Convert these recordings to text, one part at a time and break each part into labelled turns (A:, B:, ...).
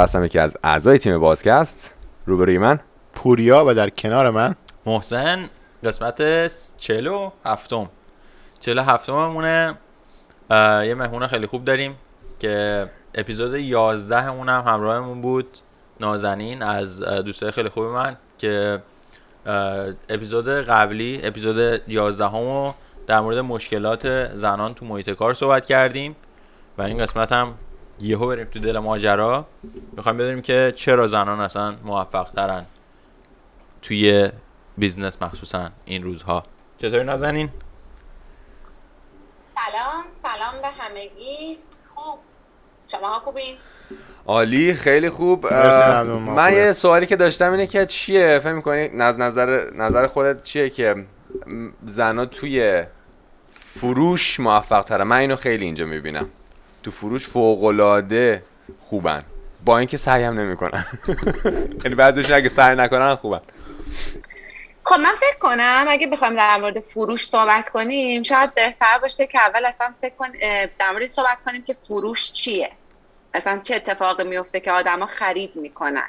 A: رضا هستم یکی از اعضای تیم بازکست. روبروی من.
B: پوریا و در کنار من.
C: محسن قسمت چلو هفتم. چلو هفتممونه. یه مهمون خیلی خوب داریم که اپیزود یازده هم همراهمون بود. نازنین از دوستای خیلی خوب من که اپیزود قبلی اپیزود یازده همو در مورد مشکلات زنان تو محیط کار صحبت کردیم. و این قسمت هم یهو بریم تو دل ماجرا. می‌خوایم بدونیم که چرا زنان اصلا موفق ترن توی business مخصوصا این روزها. چطوری نازنین؟
D: سلام سلام به همگی. خوب. شما خوبین؟
A: عالی خیلی خوب. من یه سوالی که داشتم اینه که چیه؟ فکر می‌کنی نظر نظر نظر خودت چیه که زنا توی فروش موفق تره من اینو خیلی اینجا می‌بینم. تو فروش فوق خوبن. با اینکه سعی هم نمی‌کنن. یعنی بعضیش اگه سعی نکنن خوبن.
D: خب من فکر کنم اگه بخوایم در مورد فروش صحبت کنیم شاید بهتر باشه که اول اصلا فکر کن در مورد صحبت کنیم که فروش چیه. اصلا چه اتفاقی میفته که آدما خرید می‌کنن.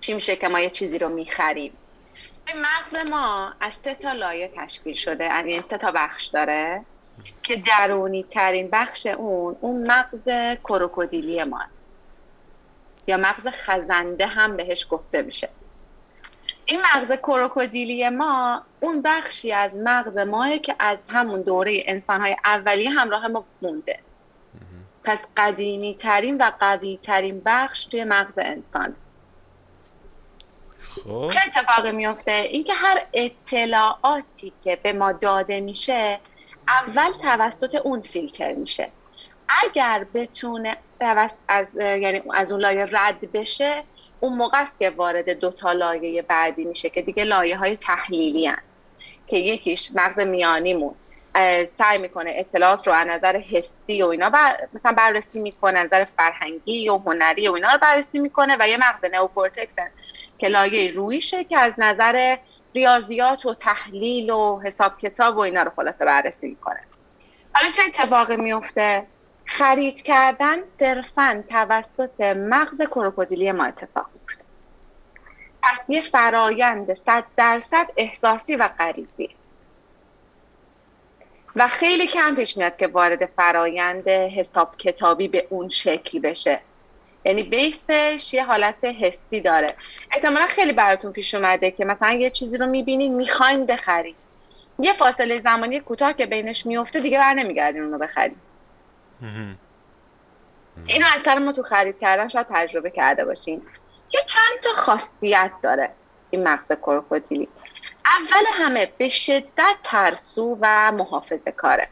D: چی میشه که ما یه چیزی رو می‌خریم. مغز ما از سه تا لایه تشکیل شده. یعنی سه تا بخش داره. که درونی ترین بخش اون اون مغز کروکودیلی ما یا مغز خزنده هم بهش گفته میشه. این مغز کروکودیلی ما اون بخشی از مغز ماه که از همون دوره انسانهای اولیه همراه ما مونده. پس قدیمی ترین و قوی ترین بخش توی مغز انسان. خب. چه اتفاقی میفته اینکه هر اطلاعاتی که به ما داده میشه اول توسط اون فیلتر میشه اگر بتونه از یعنی از اون لایه رد بشه اون موقع است که وارد دو تا لایه بعدی میشه که دیگه لایه های تحلیلی هن. که یکیش مغز میانیمون سعی می‌کنه اطلاعات رو از نظر حسی و اینا بر... مثلا بررسی می‌کنه نظر فرهنگی و هنری و اینا رو بررسی می‌کنه و یه مغز نئوکورتکس که لایه رویشه که از نظر ریاضیات و تحلیل و حساب کتاب و اینا رو خلاصه بررسی می‌کنه. حالا چه اتفاقی میفته خرید کردن صرفا توسط مغز کروکودیلی ما اتفاق میفته پس یه فرایند صد درصد احساسی و غریزی. و خیلی کم پیش میاد که وارد فرایند حساب کتابی به اون شکل بشه. یعنی بیسش یه حالت حسی داره. احتمالا خیلی براتون پیش اومده که مثلا یه چیزی رو می‌بینین می‌خواین بخرید. یه فاصله زمانی کوتاه که بینش میفته دیگه بر نمیگردین اونو بخرید. اینو اکثر ما تو خرید کردن شاید تجربه کرده باشین. یه چند تا خاصیت داره این مغز کروکودیلی. اول همه به شدت ترسو و محافظه کاره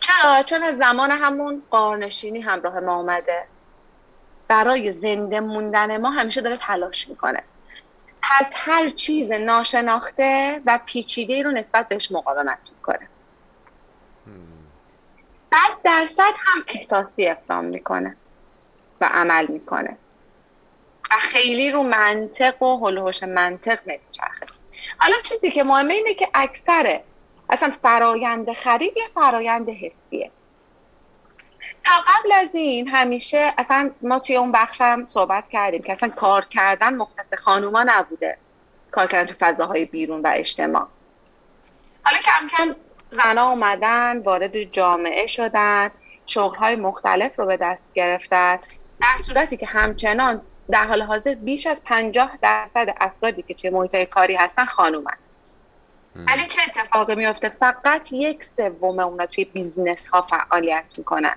D: چرا؟ چون از زمان همون قارنشینی همراه ما اومده. برای زنده موندن ما همیشه داره تلاش می‌کنه. پس هر چیز ناشناخته و پیچیده رو نسبت بهش مقاومت می‌کنه. صد درصد هم احساسی اقدام می‌کنه و عمل می‌کنه. و خیلی رو منطق و هلوهوش منطق نمیچرخه. حالا چیزی که مهمه اینه که اکثر اصلا فرایند خرید یه فرایند حسیه. تا قبل از این همیشه اصلا ما توی اون بخشم صحبت کردیم که اصلا کار کردن مختص خانوما نبوده. کار کردن تو فضاهای بیرون و اجتماع. حالا کم کم زنها اومدن وارد جامعه شدن شغلهای مختلف رو به دست گرفتن. در صورتی که همچنان در حال حاضر بیش از پنجاه درصد افرادی که توی محیط کاری هستن خانومن. ولی چه اتفاقی میفته فقط یک سوم اونا توی business ها فعالیت می‌کنن.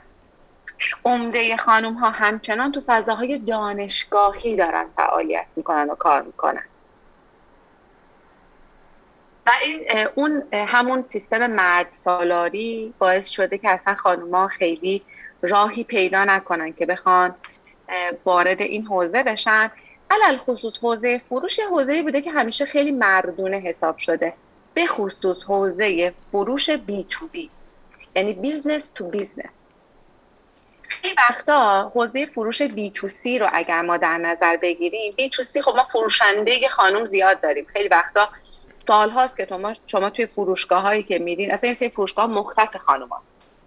D: عمده خانوم ها همچنان تو فضاهای دانشگاهی دارن فعالیت می‌کنن و کار می‌کنن. و این اون همون سیستم مرد سالاری باعث شده که اصلا خانوما خیلی راهی پیدا نکنن که بخوان وارد این حوزه بشن. علی الخصوص حوزه فروش حوزه بوده که همیشه خیلی مردونه حساب شده. به خصوص حوزه فروش B to B یعنی business to business خیلی وقتا حوزه فروش B to C رو اگر ما در نظر بگیریم B to C خب ما فروشنده خانم زیاد داریم. خیلی وقتا سال هاست که شما, شما توی فروشگاه هایی که میرین اصلا این سری فروشگاه مختص خانم هست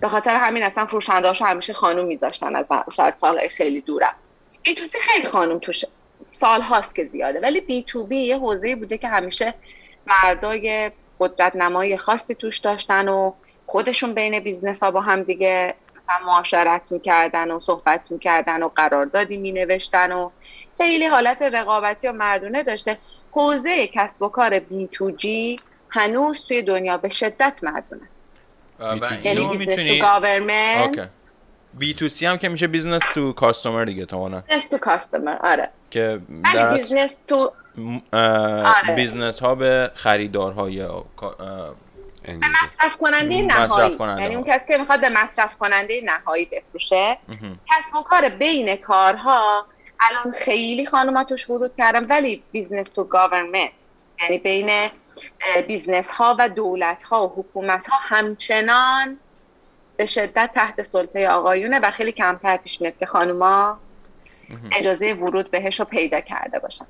D: به خاطر همین اصلا فروشنده همیشه خانوم میذاشتن از شاید سالهای خیلی دورم. B to C خیلی خانوم توش سال هاست که زیاده. ولی B to B یه حوزه بوده که همیشه مردای قدرت نمایی خاصی توش داشتن و خودشون بین business ها با هم دیگه مثلا معاشرت می‌کردن و صحبت می‌کردن و قراردادی مینوشتن و خیلی حالت رقابتی و مردونه داشته. حوزه کسب و کار B to G هنوز توی دنیا به شدت مردونه است. یعنی business to government
C: B to C هم که میشه business to customer دیگه تو
D: business to customer آره.
C: که
D: در business to
C: آره. business ها به خریدارهای
D: به مصرف کننده نهایی. یعنی اون کسی که می‌خواد به مصرف کننده نهایی بفروشه. کسب و کار بین کارها الان خیلی خانوما توش ورود کردم ولی business to government یعنی بین business ها و دولت ها و حکومت ها همچنان به شدت تحت سلطه آقایونه و خیلی کمتر پیش میاد که خانوما اجازه ورود بهش رو پیدا کرده باشن.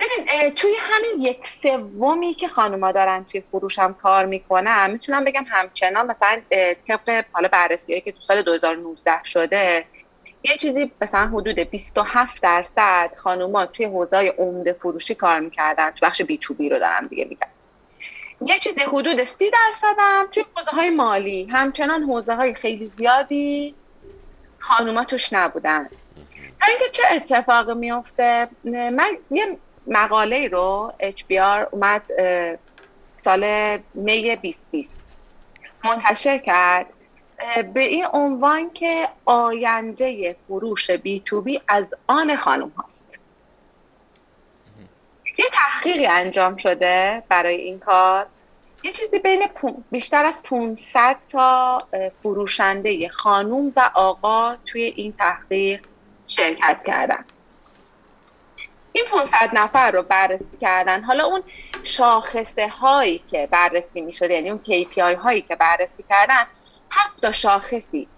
D: ببین توی همین یک سومی که خانوما دارن توی فروش هم کار می‌کنن می‌تونم بگم همچنان مثلا طبق حالا بررسی که تو سال 2019 شده یه چیزی مثلا حدود 27 درصد خانوما توی حوزه عمده فروشی کار می‌کردن. تو بخش بی تو بی رو دارم دیگه میگم. یه چیزی حدود 30 درصد هم توی حوزه های مالی. همچنان حوزه های خیلی زیادی خانوما توش نبودن. تا اینکه چه اتفاق میفته من یه مقاله رو HBR اومد سال می 2020 منتشر کرد. به این عنوان که آینده فروش بی تو بی از آن خانم هاست. یه تحقیقی انجام شده برای این کار. یه چیزی بین بیشتر از 500 تا فروشنده خانوم و آقا توی این تحقیق شرکت کردن. این 500 نفر رو بررسی کردن. حالا اون شاخصه هایی که بررسی می شده یعنی اون KPI هایی که بررسی کردن هفت شاخصی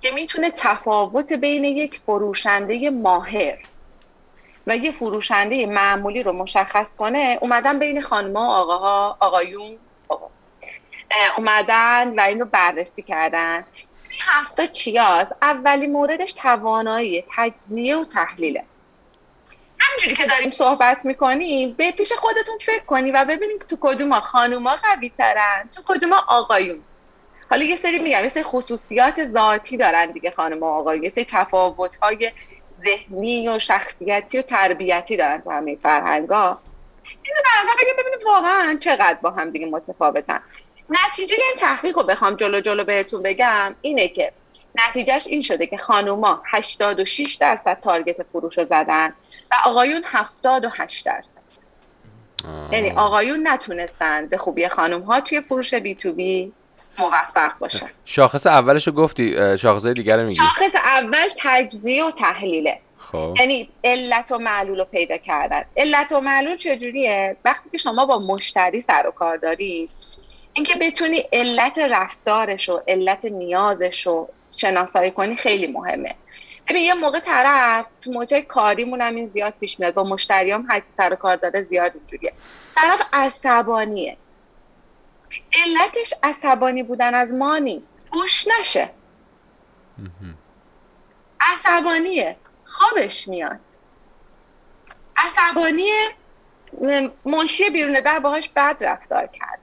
D: که می‌تونه تفاوت بین یک فروشنده ماهر و یه فروشنده معمولی رو مشخص کنه اومدن بین خانمها و آقاها آقایون اومدن و این رو بررسی کردن. هفته چیاز اولی موردش توانایی تجزیه و تحلیله همجوری که داریم صحبت می‌کنیم به پیش خودتون فکر کنی و ببینیم تو کدوم خانوما قوی ترن تو کدوم آقایون. حالا یه سری میگم یه سری خصوصیات ذاتی دارن دیگه خانم و آقایون. یه سری تفاوت های ذهنی و شخصیتی و تربیتی دارن تو همه فرهنگا اینو به نظر بگیم ببینیم واقعا چقدر با هم دیگه متفاوتن. نتیجه این تحقیق رو بخوام جلو جلو بهتون بگم اینه که نتیجهش این شده که خانوما 86 درصد تارگت فروش رو زدن و آقایون 78 درصد. یعنی آقایون نتونستن به خوبی خانوم ها توی فروش بی تو بی موفق باشن.
A: شاخص اولش رو گفتی شاخص دیگر رو میگی.
D: شاخص اول تجزیه و تحلیله خب. یعنی علت و معلول رو پیدا کردن. علت و معلول چجوریه؟ وقتی که شما با مشتری سر و کار داری اینکه بتونی علت رفتارش و علت نیازش رو شناسایی کنی خیلی مهمه. ببین یه موقع طرف تو موجه کاریمون هم این زیاد پیش میاد با مشتریام هر کی سر کار داره زیاد اینجوریه. طرف عصبانیه. علتش عصبانی بودن از ما نیست. گوش نشه. عصبانیه. خوابش میاد. عصبانیه منشی بیرون در باهاش بد رفتار کرده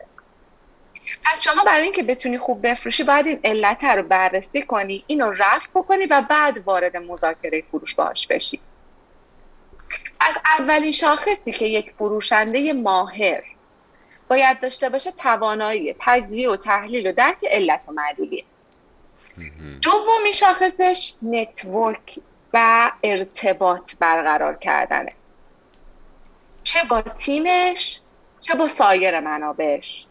D: پس شما برای اینکه بتونی خوب بفروشی باید این علت رو بررسی کنی اینو رفع بکنی و بعد وارد مذاکره فروش باهاش بشی. از اولین شاخصی که یک فروشنده ماهر باید داشته باشه توانایی تجزیه و تحلیل و درک علت و معلولیه. دومی شاخصش نتورک و ارتباط برقرار کردنه. چه با تیمش چه با سایر منابعش.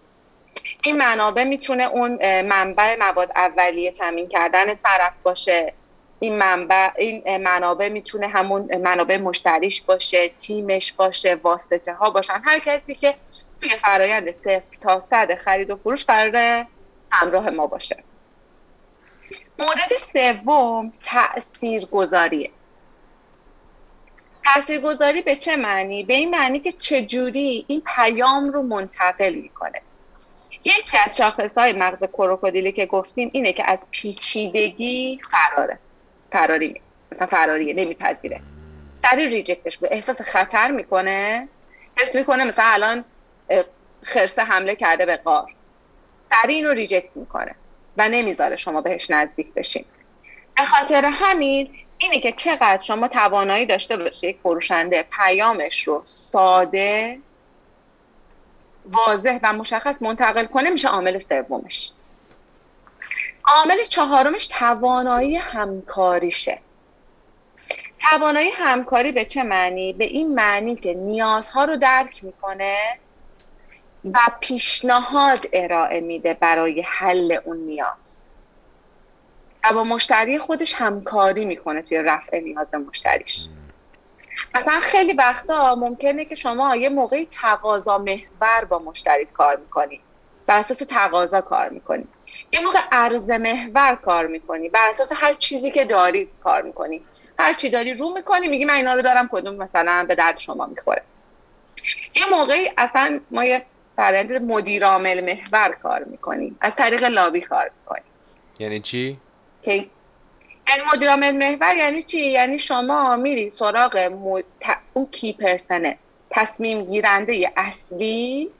D: این منابع می‌تونه اون منبع مواد اولیه تامین کردن طرف باشه. این منبع این منابع می‌تونه همون منابع مشتریش باشه تیمش باشه واسطه ها باشن. هر کسی که توی فرایند صفر تا صد خرید و فروش قراره همراه ما باشه. مورد سوم تأثیر گذاریه تأثیر گذاری به چه معنی؟ به این معنی که چجوری این پیام رو منتقل می‌کنه. یکی از شاخص های مغز کروکودیلی که گفتیم اینه که از پیچیدگی فراره فراری مثلا فراریه نمیپذیره. سری ریجکتش به احساس خطر می‌کنه. حس می‌کنه مثلا الان خرسه حمله کرده به قار سری اینو ریجکت می‌کنه و نمی‌ذاره شما بهش نزدیک بشین. به خاطر همین اینه که چقدر شما توانایی داشته باشید یک فروشنده پیامش رو ساده واضح و مشخص منتقل کنه میشه عامل سومش. عامل چهارمش توانایی همکاریشه. توانایی همکاری به چه معنی؟ به این معنی که نیازها رو درک می‌کنه و پیشنهاد ارائه میده برای حل اون نیاز. و با مشتری خودش همکاری می‌کنه توی رفع نیاز مشتریش. مثلا خیلی وقتا ممکنه که شما یه موقعی تقاضا محور با مشتری کار می‌کنی. بر اساس تقاضا کار می‌کنی. یه موقع عرض محور کار می‌کنی. بر اساس هر چیزی که داری کار می‌کنی. هر چی داری رو می‌کنی میگی من اینا رو دارم کدوم مثلا به درد شما می‌خوره. یه موقعی اصلا ما یه فرآیند مدیر عامل محور کار می‌کنیم. از طریق لابی کار می‌کنیم.
A: یعنی چی؟
D: که یعنی مدیر عامل محور یعنی چی؟ یعنی شما میری سراغ مد... اون کی پرسنه تصمیم گیرنده اصلی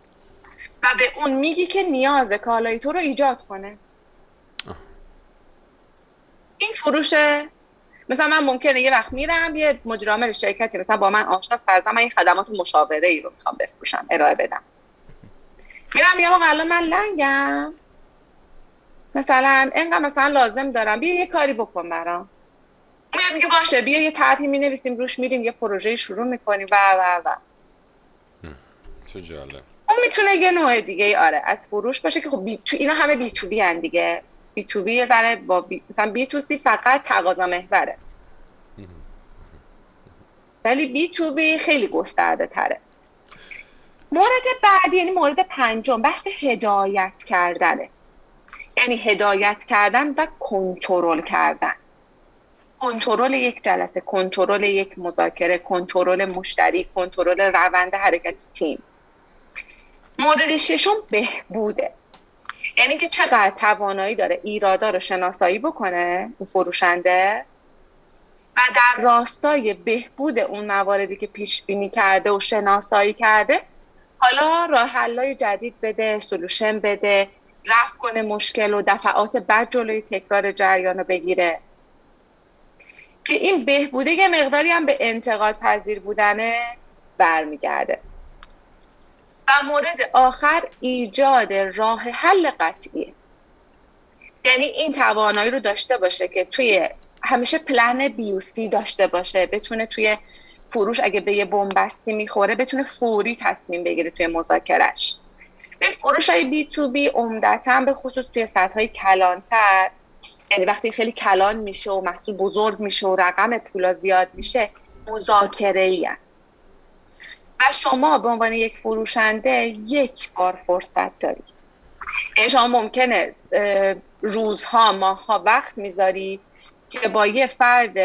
D: و به اون میگی که نیاز کالای تو رو ایجاد کنه. این فروشه. مثلا من ممکنه یه وقت میرم یه مدیر عامل شرکتی مثلا با من آشناس فرضاً من یه خدمات مشاوره ای رو می‌خوام بفروشم ارائه بدم. میرم یه موقع الان من لنگم. مثلا اینقدر مثلا لازم دارم. بیا یه کاری بکن برام. میاد میگه باشه بیا یه طرحی می نویسیم روش میریم یه پروژه شروع می‌کنیم. و و و.
A: چه جالب.
D: اون می‌تونه یه نوع دیگه ای آره از فروش باشه که خب بی تو اینا همه بی تو بی هن دیگه. بی تو بی یه با بی... مثلا بی تو سی فقط تقاضا محوره. ولی بی تو بی خیلی گسترده تره. مورد بعدی یعنی مورد پنجم بحث هدایت کردنه. یعنی هدایت کردن و کنترل کردن. کنترل یک جلسه کنترل یک مذاکره کنترل مشتری کنترل روند حرکت تیم. مورد ششم بهبوده. یعنی که چقدر توانایی داره ایرادا رو شناسایی بکنه اون فروشنده و در راستای بهبود اون مواردی که پیش بینی کرده و شناسایی کرده حالا راه جدید بده سلوشن بده رفت کنه مشکل و دفعات بعد جلوی تکرار جریان رو بگیره. که این بهبوده یه مقداری هم به انتقاد پذیر بودنه برمیگرده. و مورد آخر ایجاد راه حل قطعیه. یعنی این توانایی رو داشته باشه که توی همیشه پلن بیوسی داشته باشه. بتونه توی فروش اگه به یه بنبستی می‌خوره بتونه فوری تصمیم بگیره توی مذاکرش به فروش های بی تو بی عمدتا به خصوص توی سطح های کلانتر یعنی وقتی خیلی کلان میشه و محصول بزرگ میشه و رقم پولا زیاد میشه مذاکره ای و شما به عنوان یک فروشنده یک بار فرصت داری. یعنی شما ممکنه روزها ماهها وقت می‌ذاری که با یه فرد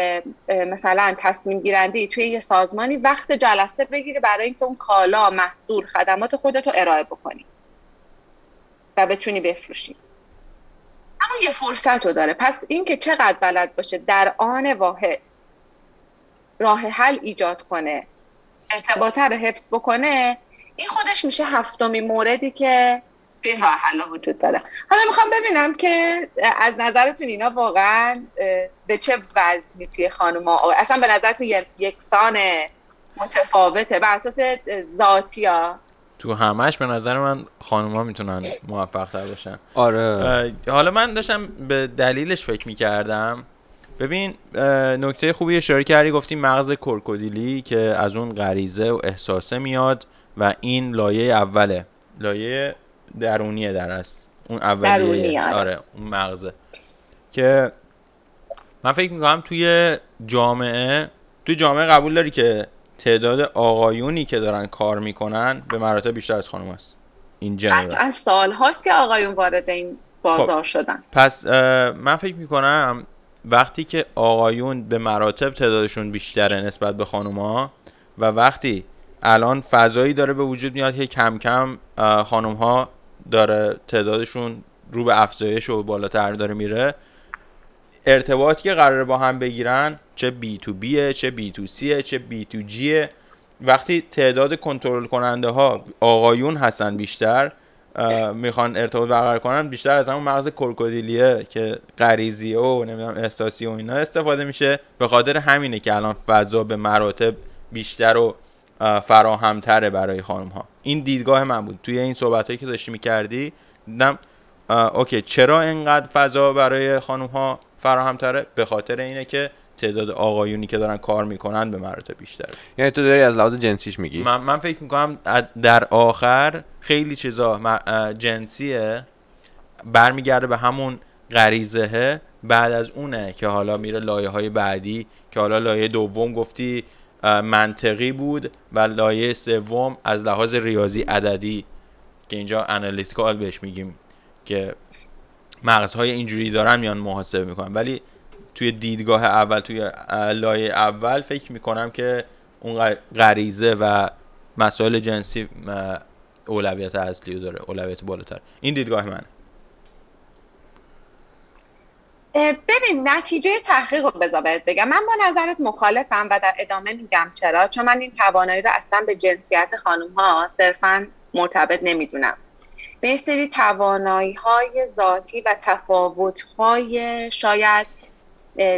D: مثلا تصمیم گیرنده توی یه سازمانی وقت جلسه بگیری برای اینکه اون کالا محصول خدمات خودتو ارائه بکنی. و بتونی بفروشی. اما یه فرصت رو داره. پس اینکه چقدر بلد باشه در آن واحد راه حل ایجاد کنه ارتباطه رو حفظ بکنه این خودش میشه هفتمی موردی که این راه حل وجود داره. حالا می‌خوام ببینم که از نظرتون اینا واقعا به چه وزنی توی ها اصلا به نظرتون یکسان متفاوته بر اساس ذاتی
C: تو همش به نظر من ها می‌تونن موفق تر باشن.
A: آره.
C: حالا من داشتم به دلیلش فکر می‌کردم. ببین نکته خوبی اشاره کردی گفتی مغز کرکودیلی که از اون غریزه و احساسه میاد و این لایه اوله. لایه درونیه در است اون اولیه.
D: آره.
C: آره اون مغزه. که من فکر می‌کنم توی جامعه توی جامعه قبول داری که تعداد آقایونی که دارن کار می‌کنن به مراتب بیشتر از خانم هست این
D: جنرال سال هاست که آقایون وارد این بازار خب. شدن.
C: پس من فکر می‌کنم وقتی که آقایون به مراتب تعدادشون بیشتره نسبت به خانوما و وقتی الان فضایی داره به وجود میاد که کم کم خانم ها داره تعدادشون رو به افزایش و بالاتر داره میره ارتباطی که قراره با هم بگیرن چه بی تو بیه چه بی تو سیه چه بی تو جیه وقتی تعداد کنترل کننده ها آقایون هستن بیشتر می‌خوان ارتباط برقرار کنن بیشتر از همون مغز کرکودیلیه که غریزیه و نمی‌دونم احساسی و اینا استفاده میشه. به خاطر همینه که الان فضا به مراتب بیشتر و فراهمتره برای خانم ها این دیدگاه من بود. توی این صحبت هایی که داشتی می‌کردی دیدم اوکی چرا اینقدر فضا برای خانم ها فراهمتره به خاطر اینه که تعداد آقایونی که دارن کار می‌کنن به مراتب بیشتر
A: یعنی تو داری از لحاظ جنسیش میگی؟
C: من, من فکر می‌کنم در آخر خیلی چیزا جنسیه برمیگرده به همون غریزه بعد از اونه که حالا میره لایه های بعدی که حالا لایه دوم گفتی منطقی بود و لایه سوم از لحاظ ریاضی عددی که اینجا انالیتیکال بهش میگیم که مغزهای اینجوری دارن میان محاسبه می‌کنن. ولی توی دیدگاه اول توی لایه اول فکر می‌کنم که اون غریزه و مسائل جنسی اولویت اصلی داره اولویت بالاتر. این دیدگاه منه.
D: ببین نتیجه تحقیق رو بذار بگم. من با نظرت مخالفم و در ادامه میگم چرا؟ چون من این توانایی رو اصلا به جنسیت خانم ها صرفا مرتبط نمی‌دونم. به این سری توانایی های ذاتی و تفاوت های شاید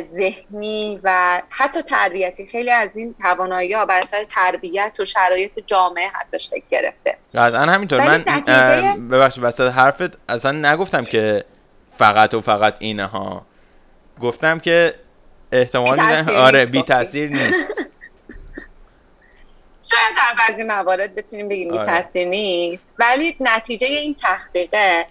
D: ذهنی و حتی تربیتی. خیلی از این توانایی ها بر اثر تربیت و شرایط جامعه حتی شکل گرفته.
C: قطعا همینطور. من نتیجه... ببخشید وسط حرفت اصلا نگفتم که فقط و فقط اینه ها گفتم که احتمالی آره بی تاثیر نیست.
D: شاید در بعضی موارد بتونیم بگیم بی آره. تاثیر نیست ولی نتیجه این تحقیقه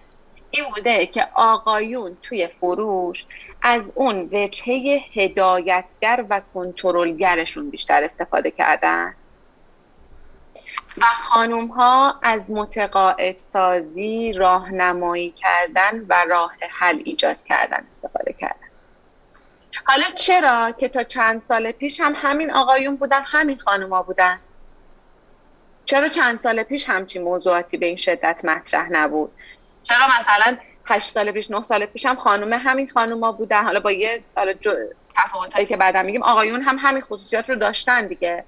D: این بوده که آقایون توی فروش از اون وجهه هدایتگر و کنترلگرشون بیشتر استفاده کردن. و خانوم ها از متقاعد سازی راهنمایی کردن و راه حل ایجاد کردن استفاده کردن. حالا چرا که تا چند سال پیش هم همین آقایون بودن همین خانوما بودن؟ چرا چند سال پیش همچین موضوعاتی به این شدت مطرح نبود؟ چرا مثلا هشت سال پیش نه سال پیش هم خانم همین خانوما بودن. حالا با یه حالا تفاوت هایی که بعدا میگیم آقایون هم همین خصوصیات رو داشتن دیگه.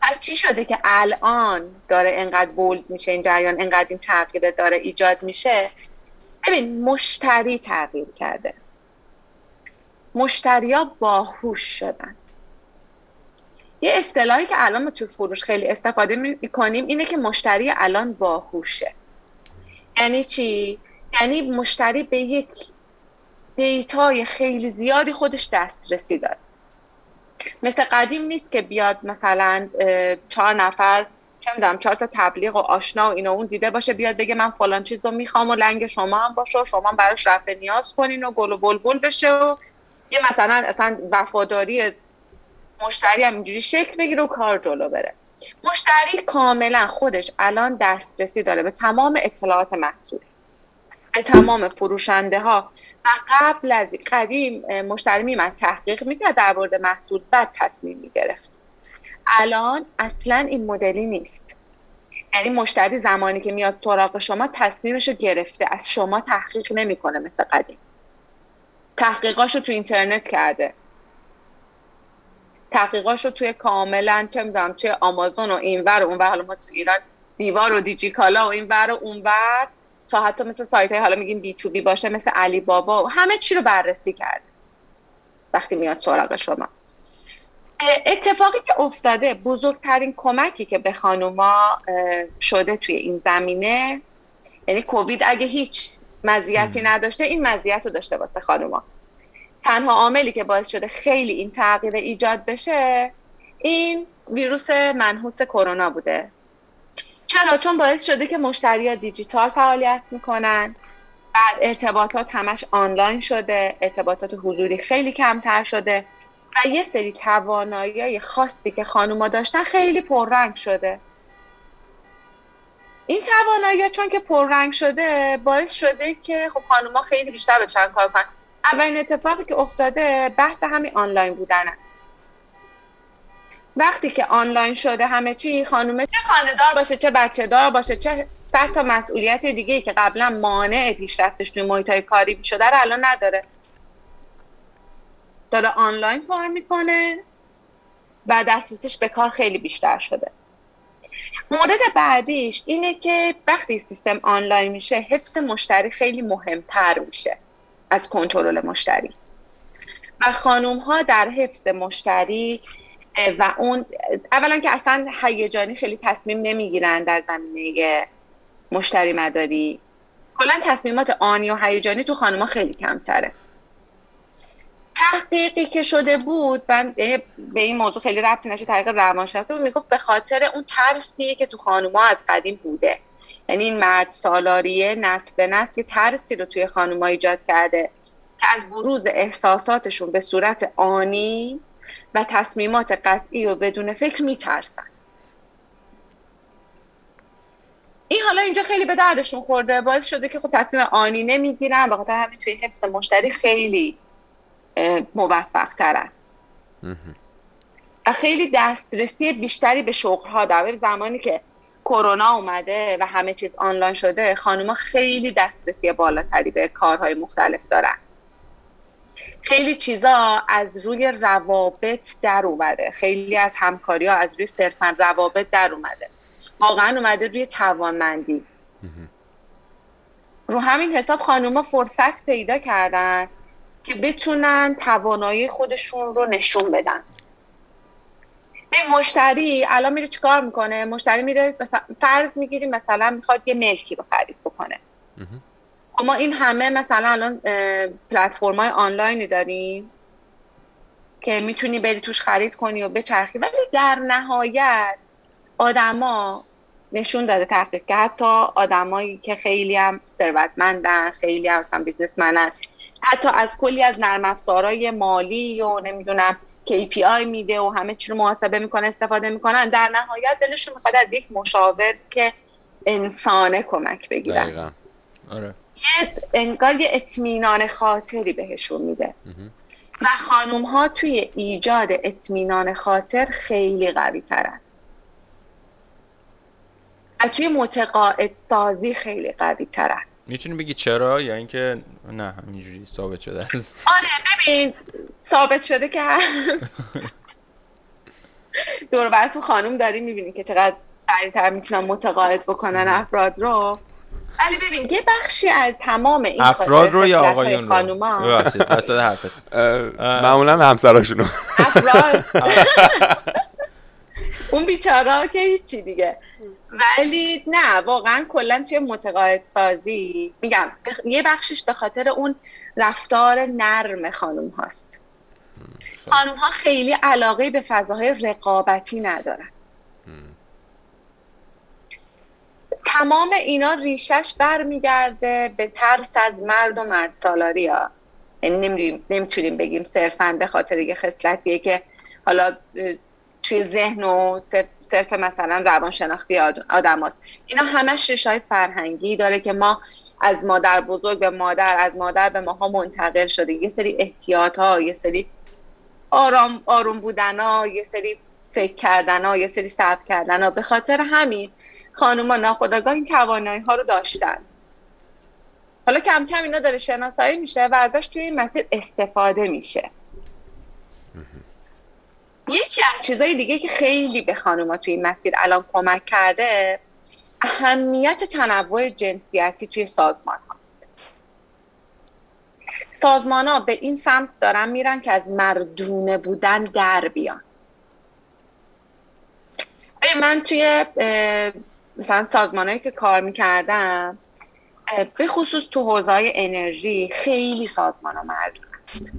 D: پس چی شده که الان داره انقدر بولد میشه این جریان انقدر این تغییر داره ایجاد میشه؟ ببین مشتری تغییر کرده. مشتریا باهوش شدن. یه اصطلاحی که الان ما تو فروش خیلی استفاده می‌کنیم اینه که مشتری الان باهوشه. یعنی چی؟ یعنی مشتری به یک دیتای خیلی زیادی خودش دسترسی داره. مثل قدیم نیست که بیاد مثلا چهار نفر چه می‌دونم چهار تا تبلیغ و آشنا و اینا اون دیده باشه بیاد بگه من فلان چیز رو می‌خوام و لنگ شما هم باشه و شما براش رفع نیاز کنین و گل و بلبل بشه و یه مثلا اصلا وفاداری مشتری هم اینجوری شکل بگیره و کار جلو بره. مشتری کاملا خودش الان دسترسی داره به تمام اطلاعات محصول به تمام فروشنده ها و قبل از قدیم مشتری میمد تحقیق می‌کرد در مورد محصول بعد تصمیم می‌گرفت. الان اصلا این مدلی نیست. یعنی مشتری زمانی که میاد سراغ شما تصمیمش رو گرفته از شما تحقیق نمی‌کنه مثل قدیم. تحقیقاشو تو اینترنت کرده. تحقیقاشو توی کاملا چه می‌دونم چه آمازون و اینور و اونور حالا ما تو ایران دیوار و دیجیکالا و اینور و اونور تا حتی مثل سایت های حالا میگیم بی تو بی باشه مثل علی بابا و همه چی رو بررسی کرده. وقتی میاد سراغ شما. اتفاقی که افتاده بزرگترین کمکی که به خانوما شده توی این زمینه یعنی کووید اگه هیچ مزیتی نداشته این مزیت رو داشته واسه خانوما. تنها عاملی که باعث شده خیلی این تغییر ایجاد بشه این ویروس منحوس کرونا بوده. چرا؟ چون باعث شده که مشتری دیجیتال فعالیت می‌کنن. بعد ارتباطات همش آنلاین شده. ارتباطات حضوری خیلی کمتر شده. و یه سری توانایی خاصی که خانوما داشتن خیلی پررنگ شده. این توانایی چون که پررنگ شده باعث شده که خب خانوما خیلی بیشتر به چند کار کنن. اولین اتفاقی که افتاده بحث همین آنلاین بودن است. وقتی که آنلاین شده همه چی خانومه چه خانهدار باشه چه بچه دار باشه چه صد تا مسئولیت دیگه که قبلا مانع پیشرفتش توی محیط های کاری شده رو الان نداره. داره آنلاین کار می‌کنه و دسترسیش به کار خیلی بیشتر شده. مورد بعدیش اینه که وقتی سیستم آنلاین میشه حفظ مشتری خیلی مهمتر میشه. از کنترل مشتری. و خانوم ها در حفظ مشتری و اون اولا که اصلا هیجانی خیلی تصمیم نمی‌گیرن در زمینه مشتری مداری. کلا تصمیمات آنی و هیجانی تو خانوما خیلی کمتره. تحقیقی که شده بود من به این موضوع خیلی ربطی نشه تحقیق روانشناختی بود. می‌گفت به خاطر اون ترسی که تو خانوما از قدیم بوده. یعنی این مرد سالاریه نسل به نسل یه ترسی رو توی خانوما ایجاد کرده که از بروز احساساتشون به صورت آنی و تصمیمات قطعی و بدون فکر میترسن. این حالا اینجا خیلی به دردشون خورده. باعث شده که خب تصمیم آنی نمی‌گیرن. به خاطر همین توی حفظ مشتری خیلی موفق ترن و خیلی دسترسی بیشتری به شغل ها در زمانی که کرونا اومده و همه چیز آنلاین شده خانوما خیلی دسترسی بالاتری به کارهای مختلف دارن. خیلی چیزا از روی روابط در اومده. خیلی از همکاری ها از روی صرفا روابط در اومده. واقعا اومده روی توانمندی. رو همین حساب خانوما فرصت پیدا کردن که بتونن توانایی خودشون رو نشون بدن. این مشتری الان میره چیکار می‌کنه؟ مشتری میره مثلا فرض می‌گیریم مثلا می‌خواد یه ملکی رو خرید بکنه. ما این همه مثلا الان پلتفرم های آنلاینی داریم که می‌تونی بری توش خرید کنی و بچرخی. ولی در نهایت آدما نشون داده تحقیق که حتی آدمایی که خیلی هم ثروتمندن خیلی هم مثلا بیزنسمنن حتی از کلی از نرم افزارهای مالی و نمی‌دونم KPI میده و همه چی رو محاسبه می‌کنه استفاده می‌کنن در نهایت دلشون می‌خواد از یک مشاور که انسانه کمک بگیرن آره. یه انگار یه اطمینان خاطری بهشون میده. و خانوم ها توی ایجاد اطمینان خاطر خیلی قوی ترن. و توی متقاعد سازی خیلی قوی ترن.
C: می‌تونی بگی چرا یا اینکه نه همینجوری ثابت شده است؟
D: آره ببین ثابت شده که دور تو خانوم داری می‌بینی که چقدر سریعتر می‌تونن متقاعد بکنن افراد رو. ولی ببین یه بخشی از تمام این
C: افراد رو یا آقایون
D: رو؟
A: معمولا همسراشون
D: افراد؟ اون بیچاره که هیچی دیگه. ولی نه واقعا کلا توی متقاعد سازی میگم یه بخشش به خاطر اون رفتار نرم خانوم هاست. خانوم ها خیلی علاقه به فضاهای رقابتی ندارن. تمام اینا ریشش برمیگرده به ترس از مرد و مرد سالاری ها. یعنی نمی‌تونیم بگیم صرفا به خاطر یه خصلتیه که حالا توی ذهن و صرف مثلا روانشناختی آدم هست. اینا همش ریشای فرهنگی داره که ما از مادر بزرگ به مادر از مادر به ماها منتقل شده. یه سری احتیاط ها یه سری آرام, آروم بودن ها یه سری فکر کردن ها یه سری صبر کردن ها به خاطر همین خانوما ناخداگاه این توانایی ها رو داشتن. حالا کم کم اینا داره شناسایی میشه و ازش توی این مسیر استفاده میشه. یکی از چیزهای دیگه که خیلی به خانوما توی این مسیر الان کمک کرده اهمیت تنوع جنسیتی توی سازمان هاست. سازمان ها به این سمت دارن میرن که از مردونه بودن در بیان. من توی مثلا سازمانهایی که کار می‌کردم به خصوص تو حوزه انرژی خیلی سازمان ها مردون است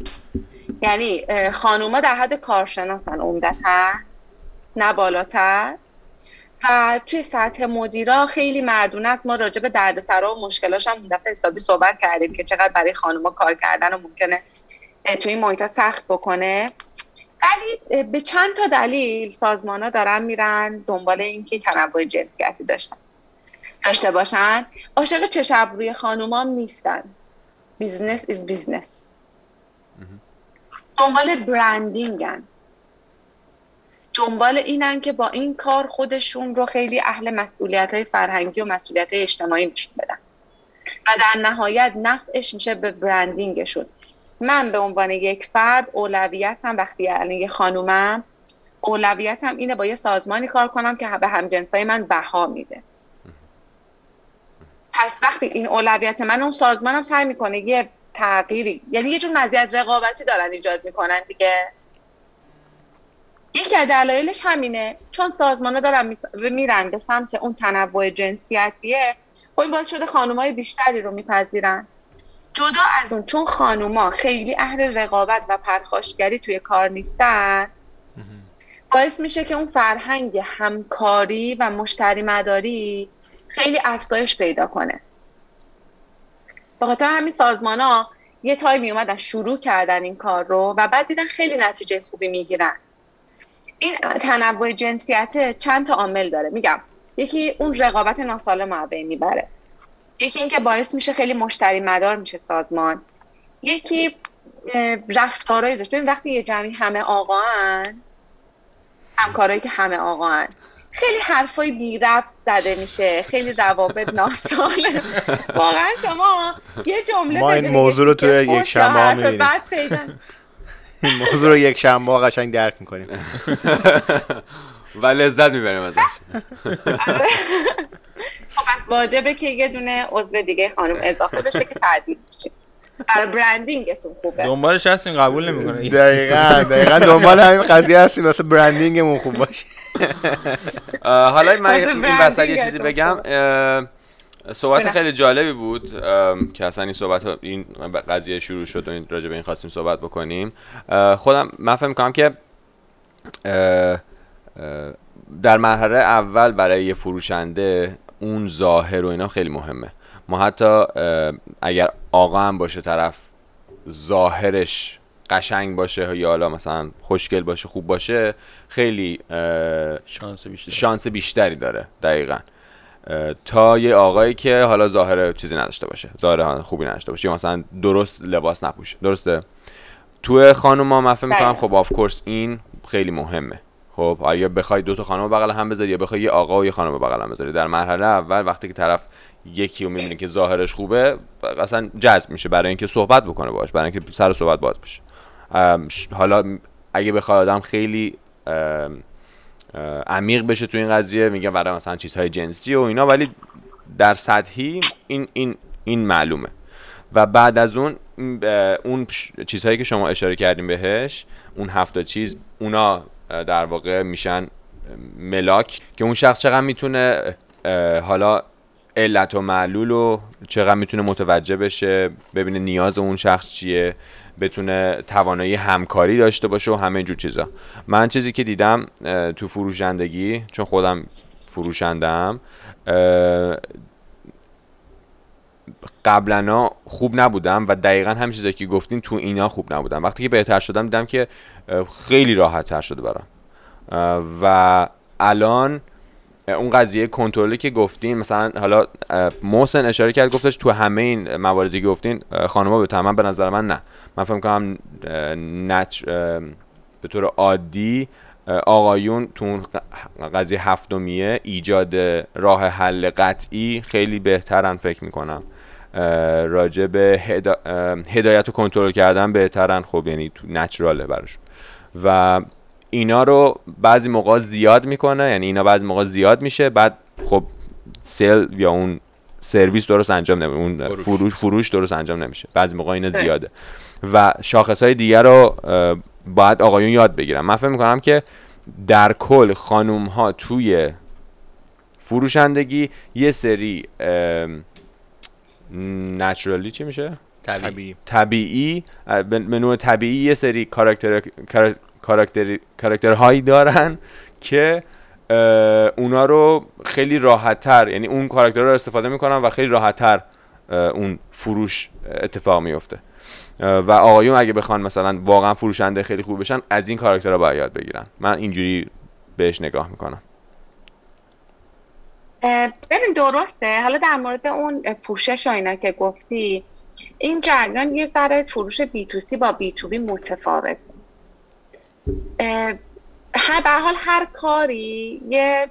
D: یعنی خانوما در حد کارشناسن عمدتا نه بالاتر. و توی سطح مدیرا خیلی مردونه است. ما راجع به دردسرا و مشکلاش هم دفعه حسابی صحبت کردیم که چقدر برای خانوما کار کردن و ممکنه توی این محیط سخت بکنه. ولی به چند تا دلیل سازمان ها دارن میرن دنبال اینکه تنوع جنسیتی داشتن داشته باشن. عاشق چشم روی خانوما نیستن. business از business دنبال branding ن. دنبال اینن که با این کار خودشون رو خیلی اهل مسئولیت های فرهنگی و مسئولیت های اجتماعی نشون بدن. و در نهایت نفعش میشه به branding شون. من به عنوان یک فرد اولویتم وقتی یعنی یه خانومم اولویتم اینه با یه سازمانی کار کنم که به همجنسای من بها میده. پس وقتی این اولویت من اون سازمانم سعی می‌کنه یه تغییری. یعنی یه جور مزیت رقابتی دارن ایجاد می‌کنن دیگه. یکی از دلایلش همینه. چون سازمان ها دارن میرن به سمت اون تنوع جنسیتیه خب باید شده خانومای بیشتری رو میپذیرن. جدا از اون چون خانوما خیلی اهل رقابت و پرخاشگری توی کار نیستن باعث میشه که اون فرهنگ همکاری و مشتری مداری خیلی افزایش پیدا کنه. به خاطر همین سازمان ها یه تایمی اومدن شروع کردن این کار رو و بعد دیدن خیلی نتیجه خوبی می‌گیرن. این تنوع جنسیت چند تا عامل داره. میگم یکی اون رقابت ناسالم رو می‌بره. یکی اینکه باعث میشه خیلی مشتری مدار میشه سازمان. یکی رفتارهای ببین وقتی یه جمعی همه آقاان همکارایی که همه آقاان خیلی حرفای بی ربط زده میشه. خیلی روابط ناسالم. واقعا شما یه جمله
B: ما این موضوع رو توی یک شنبه می‌بینیم. این موضوع رو یک شنبه قشنگ درک می‌کنیم.
A: و لذت می‌بریم ازش.
D: خب پس واجبه که یه دونه عضو دیگه خانم اضافه بشه که تعدیل بشه برای برندینگتون خوبه.
C: دنبالش هستیم قبول نمی‌کنه.
B: دقیقا دقیقا دنبال همین قضیه هستیم واسه برندینگمون خوب باشه.
A: حالا من این وسط یه چیزی بگم. صحبت خیلی جالبی بود که اصلا این صحبت این قضیه شروع شد و این راجع به این خواستیم صحبت بکنیم. خودم من فهم می‌کنم که در مرحله اول برای یه فروشنده اون ظاهر و اینا خیلی مهمه. ما حتی اگر آقا هم باشه طرف ظاهرش قشنگ باشه یا حالا مثلا خوشگل باشه خوب باشه خیلی
C: شانس بیشتری,
A: شانس بیشتری داره دقیقا. تا یه آقایی که حالا ظاهر چیزی نداشته باشه ظاهر خوبی نداشته باشه یا مثلا درست لباس نپوشه. درسته؟ تو خانوما من فکر می‌کنم خب آف کورس این خیلی مهمه. خب اگه بخوای دو تا خانم بغل هم بذاری یا بخوای یه آقا و یه خانم بغل هم بذاری؟ در مرحله اول وقتی که طرف یکی رو می‌بینی که ظاهرش خوبه اصلا جذب میشه برای اینکه صحبت بکنه باش برای اینکه سر صحبت باز بشه. حالا اگه بخواد آدم خیلی عمیق بشه تو این قضیه میگم برای مثلا چیزهای جنسی و اینا ولی در سطحی این این این معلومه. و بعد از اون اون چیزهایی که شما اشاره کردیم بهش اون هفته چیز اونا در واقع میشن ملاک که اون شخص چقدر می‌تونه حالا علت و معلول و چقدر می‌تونه متوجه بشه ببینه نیاز اون شخص چیه بتونه توانایی همکاری داشته باشه و همه جور چیزا. من چیزی که دیدم تو فروشندگی چون خودم فروشندم قبلا خوب نبودم و دقیقا هم چیزایی که گفتین تو اینا خوب نبودم. وقتی که بهتر شدم دیدم که خیلی راحت تر شده برام. و الان اون قضیه کنترلی که گفتین مثلا حالا محسن اشاره کرد گفتش تو همه این مواردی که گفتین خانم‌ها به تمام به نظر من نه. من فکر کنم نچ به طور عادی آقایون تو اون قضیه هفتمیه ایجاد راه حل قطعی خیلی بهترن فکر می‌کنم. راجع به هدایت و کنترل کردن بهترن خب یعنی تو نچراله براشون و اینا رو بعضی موقع زیاد می‌کنه یعنی اینا بعضی موقع زیاد میشه بعد خب سل یا اون سرویس درست انجام نمیشه اون فروش. فروش درست انجام نمیشه. بعضی موقع اینا زیاده. و شاخص های دیگر رو باید آقایون یاد بگیرن. من فکر می‌کنم که در کل خانوم ها توی فروشندگی یه سری نچرالی چی میشه؟
C: طبیعی.
A: طبیعی به نوع طبیعی یه سری کاراکتر کاراکتر کاراکترهایی دارن که اونا رو خیلی راحتتر یعنی اون کاراکتر رو استفاده می‌کنن و خیلی راحتتر اون فروش اتفاق میفته و آقایون اگه بخوان مثلا واقعا فروشنده خیلی خوب بشن از این کاراکتر رو باید یاد بگیرن. من اینجوری بهش نگاه می‌کنم.
D: ببین درسته. حالا در مورد اون پوشش و که گفتی این جریان یه ذره فروش بی تو سی با بی تو بی متفاوته. هر به حال هر کاری یه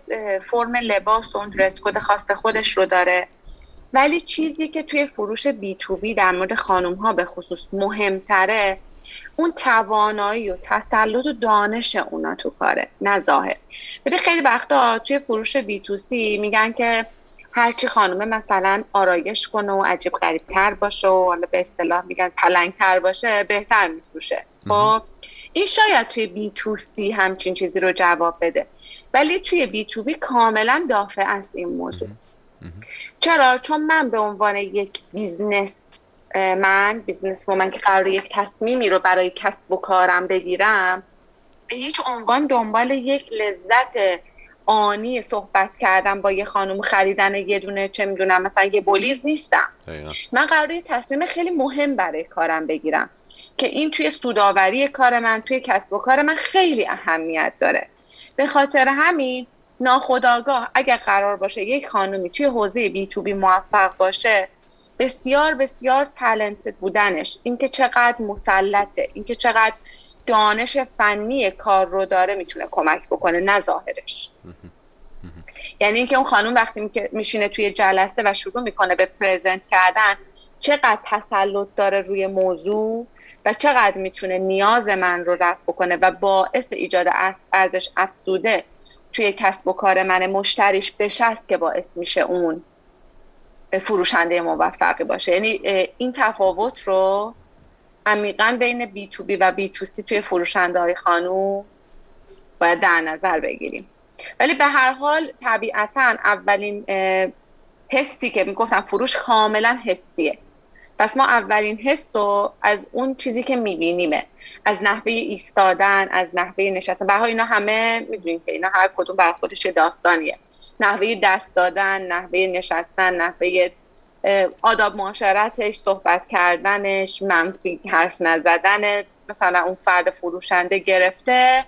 D: فرم لباس و اون درست کد خاص خودش رو داره. ولی چیزی که توی فروش بی تو بی در مورد خانم ها به خصوص مهمتره اون توانایی و تسلط و دانش اونا تو کاره نه ظاهر. ببین خیلی وقتا توی فروش B2C میگن که هرچی خانومه مثلا آرایش کنه و عجیب غریب باشه و حالا به اصطلاح میگن پلنگ تر باشه بهتر میفروشه. خب این شاید توی B2C همچین چیزی رو جواب بده. ولی توی B2B کاملا دافعه است این موضوع. چرا؟ چون من به عنوان یک business من business من که قرار یک تصمیمی رو برای کسب و کارم بگیرم به هیچ عنوان دنبال یک لذت آنی صحبت کردم با یه خانم خریدن یه دونه چه می‌دونم مثلا یه بولیز نیستم. من قرار یه تصمیم خیلی مهم برای کارم بگیرم. که این توی سودآوری کار من توی کسب و کار من خیلی اهمیت داره. به خاطر همین ناخودآگاه اگر قرار باشه یک خانومی توی حوزه B2B موفق باشه بسیار بسیار تلنت بودنش اینکه چقدر مسلطه اینکه چقدر دانش فنی کار رو داره می‌تونه کمک بکنه نه ظاهرش. یعنی اینکه اون خانم وقتی میشینه توی جلسه و شروع می‌کنه به پرزنت کردن چقدر تسلط داره روی موضوع؟ و چقدر می‌تونه نیاز من رو رفع بکنه و باعث ایجاد ارزش افزوده توی کسب و کار من مشتریش بشست که باعث میشه اون فروشنده موفقی باشه. یعنی این تفاوت رو عمیقا بین بی تو بی و بی تو سی توی فروشنده های خانوم باید در نظر بگیریم. ولی به هر حال طبیعتا اولین حسی که می‌گفتم فروش کاملا حسیه. پس ما اولین حس رو از اون چیزی که میبینیمه از نحوه ایستادن از نحوه نشستن. به اینا همه می‌دونیم که اینا هر کدوم بر خودش داستانیه. نحوه دست دادن نحوه نشستن نحوه آداب معاشرتش صحبت کردنش منفی حرف نزدن مثلا اون فرد فروشنده گرفته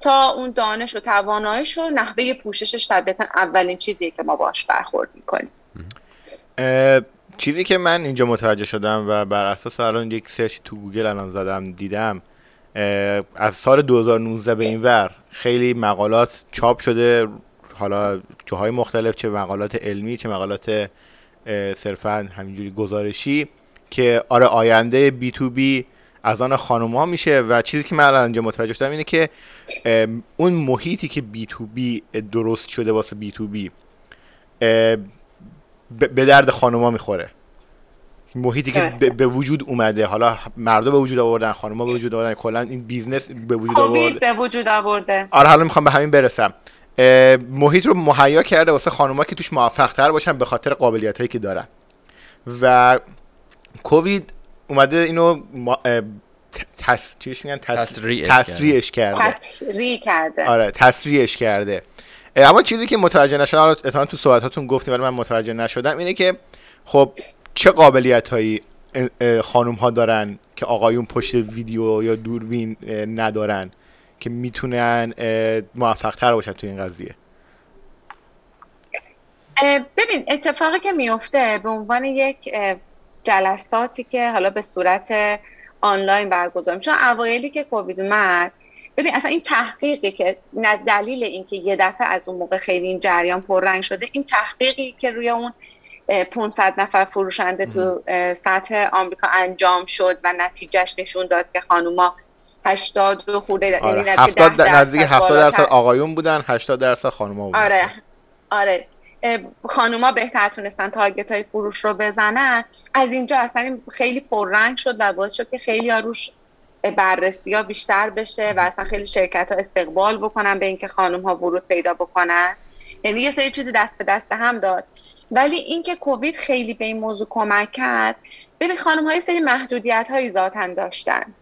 D: تا اون دانش و تواناییش و نحوه پوششش طبیعتا اولین چیزیه که ما باش برخورد می‌کنیم.
B: چیزی که من اینجا متوجه شدم و بر اساس الان یک search تو گوگل الان زدم دیدم از سال 2019 به این ور خیلی مقالات چاپ شده حالا جاهای مختلف چه مقالات علمی چه مقالات صرفا همینجوری گزارشی که آره آینده B2B از آن خانم ها میشه و چیزی که من الان اینجا متوجه شدم اینه که اون محیطی که B2B درست شده واسه B2B به درد خانوما می‌خوره. محیطی که به وجود اومده. حالا مردا به وجود آوردن خانوما به وجود آوردن. کلا این business به وجود آورده.
D: به وجود آورده.
B: آره حالا می‌خوام به همین برسم. محیط رو مهیا کرده واسه خانوما که توش موفق تر باشن به خاطر قابلیت هایی که دارن. و کووید اومده اینو تس... چیش میگن؟ تس... تسریعش کرده.
D: تسریع کرده.
B: آره تسریعش کرده. اما چیزی که متوجه نشدم اتفاقا تو صحبتاتون گفتیم ولی من متوجه نشدم اینه که خب چه قابلیت هایی خانوم ها دارن که آقایون پشت ویدیو یا دوربین ندارن که می‌تونن موفق تر باشن تو این قضیه؟
D: ببین اتفاقی که میفته به عنوان یک جلساتی که حالا به صورت آنلاین برگزار چون اوایلی که کووید اومد ببین اصلا این تحقیقی که دلیل اینکه یه دفعه از اون موقع خیلی این جریان پررنگ شده این تحقیقی که روی اون 500 نفر فروشنده تو سطح آمریکا انجام شد و نتیجهش نشون داد که خانوما 80 خورده
B: آره. یعنی 70 نزدیک 70 درصد آقایون بودن 80 درصد خانوما بودن.
D: آره. آره. خانوما بهتر تونستن تارگت های فروش رو بزنن. از اینجا اصلا خیلی پررنگ شد و باعث شد که خیلی روش بررسی ها بیشتر بشه و اصلا خیلی شرکت ها استقبال بکنن به اینکه خانم ها ورود پیدا بکنن. یعنی یه سری چیزی دست به دست هم داد. ولی اینکه کووید خیلی به این موضوع کمک کرد ببین خانم های سری محدودیت هایی ذاتن داشتن.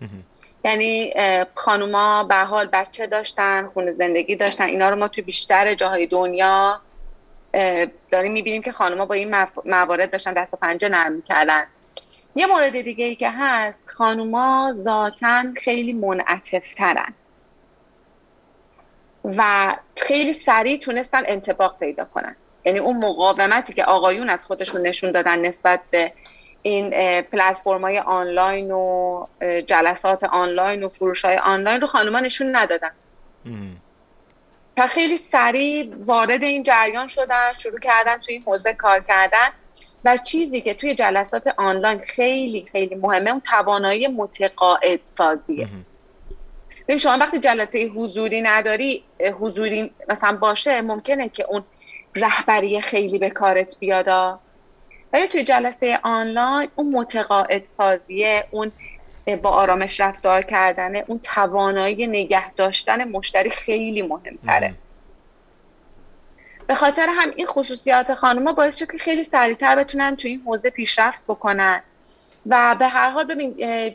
D: یعنی خانوما به حال بچه داشتن خونه زندگی داشتن. اینا رو ما توی بیشتر جاهای دنیا داریم می‌بینیم که خانوما با این موارد داشتن دست و پنجه نرم می‌کردن. یه مورد دیگه ای که هست خانوما ذاتا خیلی منعطف ترن و خیلی سریع تونستن انتباق پیدا کنن. یعنی اون مقاومتی که آقایون از خودشون نشون دادن نسبت به این پلتفرم های آنلاین و جلسات آنلاین و فروش های آنلاین رو خانوما نشون ندادن. و خیلی سریع وارد این جریان شدن شروع کردن توی این حوزه کار کردن. و چیزی که توی جلسات آنلاین خیلی خیلی مهمه اون توانایی متقاعد سازیه. ببین شما وقتی جلسه حضوری نداری حضوری مثلا باشه ممکنه که اون رهبری خیلی به کارت بیادا ولی توی جلسه آنلاین اون متقاعد سازیه اون با آرامش رفتار کردن اون توانایی نگه داشتن مشتری خیلی مهمتره. به خاطر هم این خصوصیات خانوما باعث شد که خیلی سریعتر بتونن توی این حوزه پیشرفت بکنن. و به هر حال ببین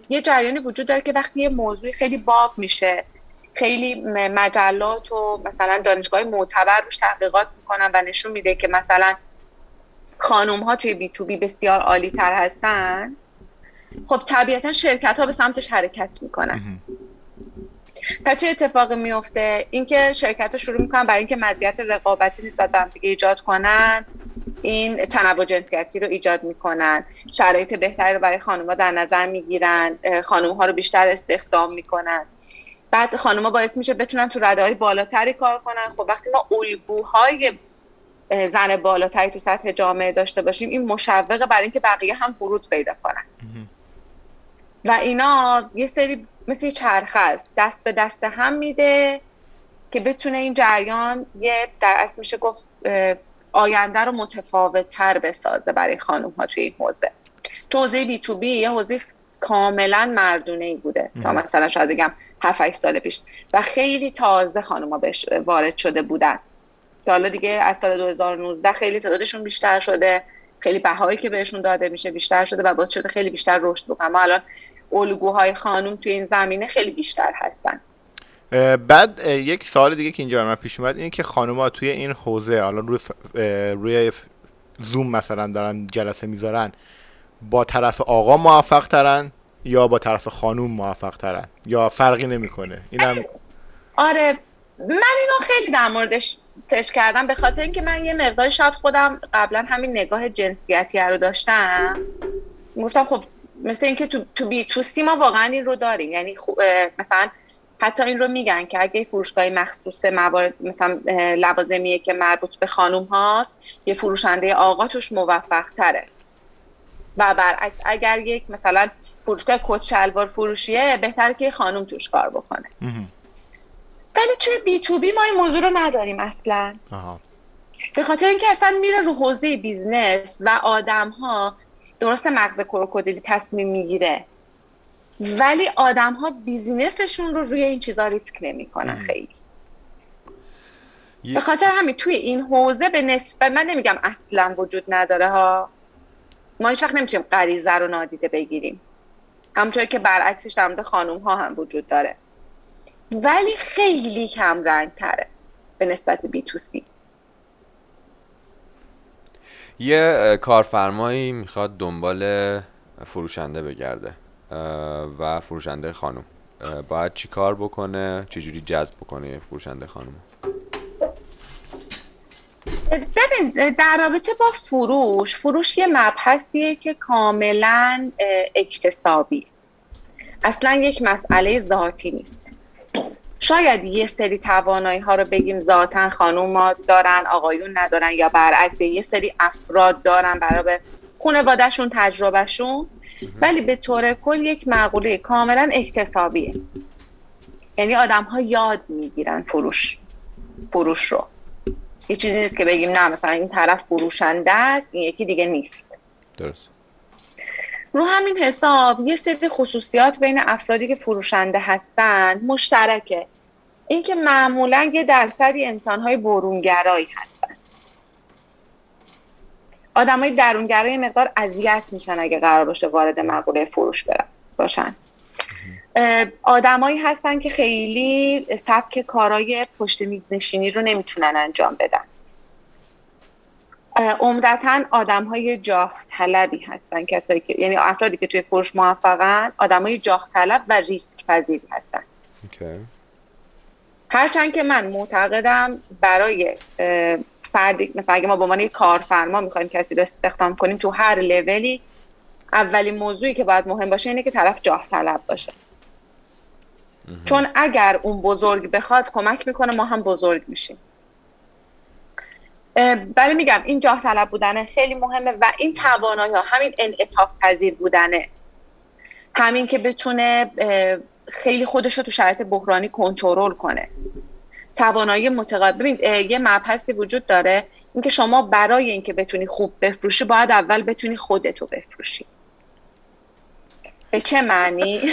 D: یه جریانی وجود داره که وقتی یه موضوعی خیلی باب میشه خیلی مجلات و مثلا دانشگاه معتبر روش تحقیقات می‌کنن و نشون میده که مثلا خانوم ها توی بی تو بی بسیار عالی تر هستن خب طبیعتا شرکت ها به سمتش حرکت می‌کنن. پس چه اتفاقی میفته اینکه شرکت ها شروع می‌کنن برای اینکه مزیت رقابتی نسبت به دیگه ایجاد کنن این تنوع جنسیتی رو ایجاد می‌کنن. شرایط بهتری رو برای خانوما در نظر می‌گیرن خانوم ها رو بیشتر استخدام می‌کنن. بعد خانوما باعث میشه بتونن تو رده های بالاتری کار کنن. خب وقتی ما الگوهای زن بالاتری تو سطح جامعه داشته باشیم این مشوقه برای اینکه بقیه هم فرود پیدا کنن. و اینا یه سری مثل چرخه است. دست به دست هم میده که بتونه این جریان یه در اصل میشه گفت آینده رو متفاوت تر بسازه برای خانم ها توی این حوزه. تو حوزه بی تو بی یه حوزه کاملا مردونه ای بوده. تا مثلا شاید بگم 7 سال پیش. و خیلی تازه خانم ها بهش وارد شده بودن. که حالا دیگه از سال 2019 خیلی تعدادشون بیشتر شده. خیلی بهایی که بهشون داده میشه بیشتر شده و باعث شده خیلی بیشتر رشد بکنن ما الان الگوهای خانم توی این زمینه خیلی بیشتر هستن.
B: بعد یک سال دیگه که اینجا من پیش اومد اینه که خانوما توی این حوزه الان روی روی زوم مثلا دارن جلسه می‌ذارن با طرف آقا موفق ترن یا با طرف خانوم موفق ترن؟ یا فرقی نمی‌کنه؟ اینم
D: آره من اینو خیلی در موردش تش کردم به خاطر اینکه من یه مقدار شاید خودم قبلا همین نگاه جنسیتی رو داشتم. گفتم خب مثل اینکه تو تو بی تو سی ما واقعا این رو داریم. یعنی مثلا حتی این رو میگن که اگه فروشگاه مخصوص موارد مثلا لوازمیه که مربوط به خانوم هاست یه فروشنده آقا توش موفق تره. و برعکس اگر یک مثلا فروشگاه کت شلوار فروشیه بهتره که خانوم توش کار بکنه. ولی توی بی تو بی ما این موضوع رو نداریم اصلا. به خاطر اینکه اصلا میره رو حوزه business و آدم ها درست مغز کروکودیلی تصمیم می‌گیره. ولی آدم ها business شون رو روی این چیزا ریسک نمی‌کنن خیلی. به خاطر همین توی این حوزه به نسبت من نمیگم اصلا وجود نداره ها. ما هیچ وقت نمی‌تونیم غریزه رو نادیده بگیریم. همونطوری که برعکسش در مورد خانوم ها هم وجود داره. ولی خیلی کم رنگ تره به نسبت بی تو سی.
A: یه کارفرمایی می‌خواد دنبال فروشنده بگرده و فروشنده خانم. باید چی کار بکنه؟ چجوری جذب بکنه فروشنده خانم؟
D: ببین در رابطه با فروش فروش یه مبحثیه که کاملا اکتسابی اصلا یک مسئله ذاتی نیست. شاید یه سری توانایی ها رو بگیم ذاتا خانوم دارن آقایون ندارن یا برعکس یه سری افراد دارن برای خانوادهشون تجربهشون. ولی به طور کل یک مقوله کاملا اکتسابیه. یعنی آدم ها یاد می‌گیرن فروش فروش رو. یه چیزی نیست که بگیم نه مثلا این طرف فروشنده است این یکی دیگه نیست.
A: درست.
D: رو همین حساب یه سری خصوصیات بین افرادی که فروشنده هستن مشترکه. اینکه معمولا یه درصدی انسانهای برونگرایی هستن. آدم های درونگرای مقدار اذیت میشن اگه قرار باشه وارد مقوله فروش برن باشن. آدمایی هستن که خیلی سبک کارای پشت میز نشینی رو نمی‌تونن انجام بدن. عمدتا آدم های جاه طلبی هستن کسایی که یعنی افرادی که توی فروش موفقن آدم های جاه طلب و ریسک پذیری هستن.
A: okay.
D: هرچند که من معتقدم برای فردی مثلا اگه ما به عنوان کارفرما می‌خوایم کسی رو استخدام کنیم تو هر لولی اولین موضوعی که باید مهم باشه اینه که طرف جاه طلب باشه چون اگر اون بزرگ بخواد کمک می‌کنه ما هم بزرگ میشیم. ولی میگم این جاه طلب بودنه خیلی مهمه و این توانایی ها همین انعطاف پذیر بودنه. همین که بتونه خیلی خودش رو تو شرایط بحرانی کنترل کنه. توانایی متقابل ببین یه مبحثی وجود داره اینکه شما برای اینکه بتونی خوب بفروشی باید اول بتونی خودتو بفروشی. به چه معنی؟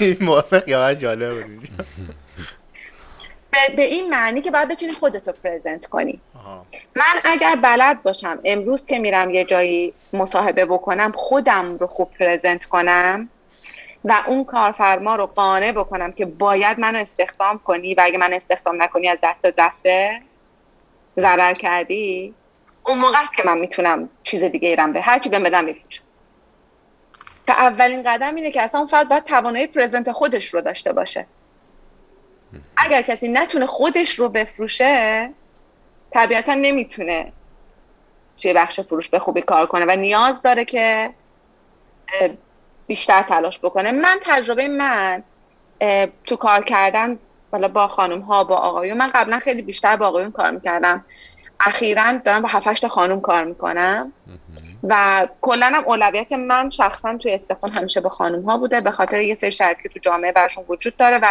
B: این موافق یا جالب بود
D: به, این معنی که باید بتونی خودتو پرزنت کنی. من اگر بلد باشم امروز که میرم یه جایی مصاحبه بکنم خودم رو خوب پرزنت کنم و اون کارفرما رو قانع بکنم که باید منو استخدام کنی و اگه من استخدام نکنی از دست رفته ضرر کردی اون موقع است که من می‌تونم چیز دیگه ایرم به هرچی بهم بدم بفروشم تا اولین قدم اینه که اصلا اون فرد باید توانایی پرزنت خودش رو داشته باشه. اگر کسی نتونه خودش رو بفروشه طبیعتا نمی‌تونه توی بخش فروش به خوبی کار کنه و نیاز داره که بیشتر تلاش بکنه. من تجربه من تو کار کردن بالا با خانم ها با آقایون من قبلا خیلی بیشتر با آقایون کار می‌کردم. اخیرا دارم با هفت خانم کار می‌کنم و کلا هم اولویت من شخصا توی استخدام همیشه با خانم ها بوده به خاطر یه سری شرایطی که تو جامعه برشون وجود داره و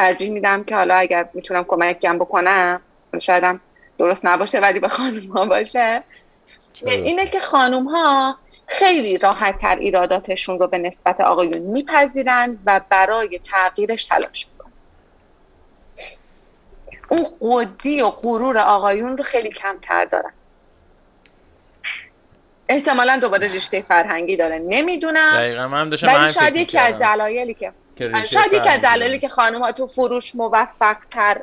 D: ترجیح میدم که حالا اگر می‌تونم کمکم بکنم شاید درست نباشه ولی به خانم ها باشه. اینه که خانم ها خیلی راحت تر ایراداتشون رو به نسبت آقایون میپذیرن و برای تغییرش تلاش می‌کنن. اون قدی و غرور آقایون رو خیلی کمتر دارن. احتمالا دوباره رشته فرهنگی داره. نمی‌دونم.
C: دقیقا من
D: ولی شاید یکی از دلایلی که شاید یکی از دلایلی که خانم ها تو فروش موفق تر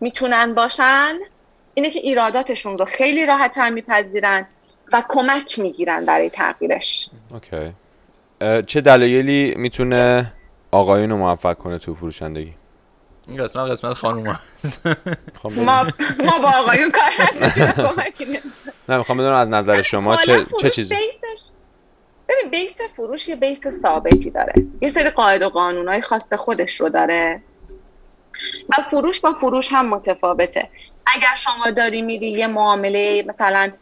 D: می‌تونن باشن اینه که ایراداتشون رو خیلی راحت تر میپذیرن و کمک می‌گیرن برای تغییرش.
A: اوکی. چه دلایلی می‌تونه آقایون رو موفق کنه تو فروشندگی؟
C: این قسمت قسمت خانوم
D: خب ما, ما با آقایون کار
A: نه می‌خوام بدونم از نظر شما چه, چه چیزی؟
D: ببین بیس فروش یه بیس ثابتی داره. یه سری قاعده و قانونهای خاص خودش رو داره. و فروش با فروش هم متفاوته. اگر شما داری میری یه معامله مثلا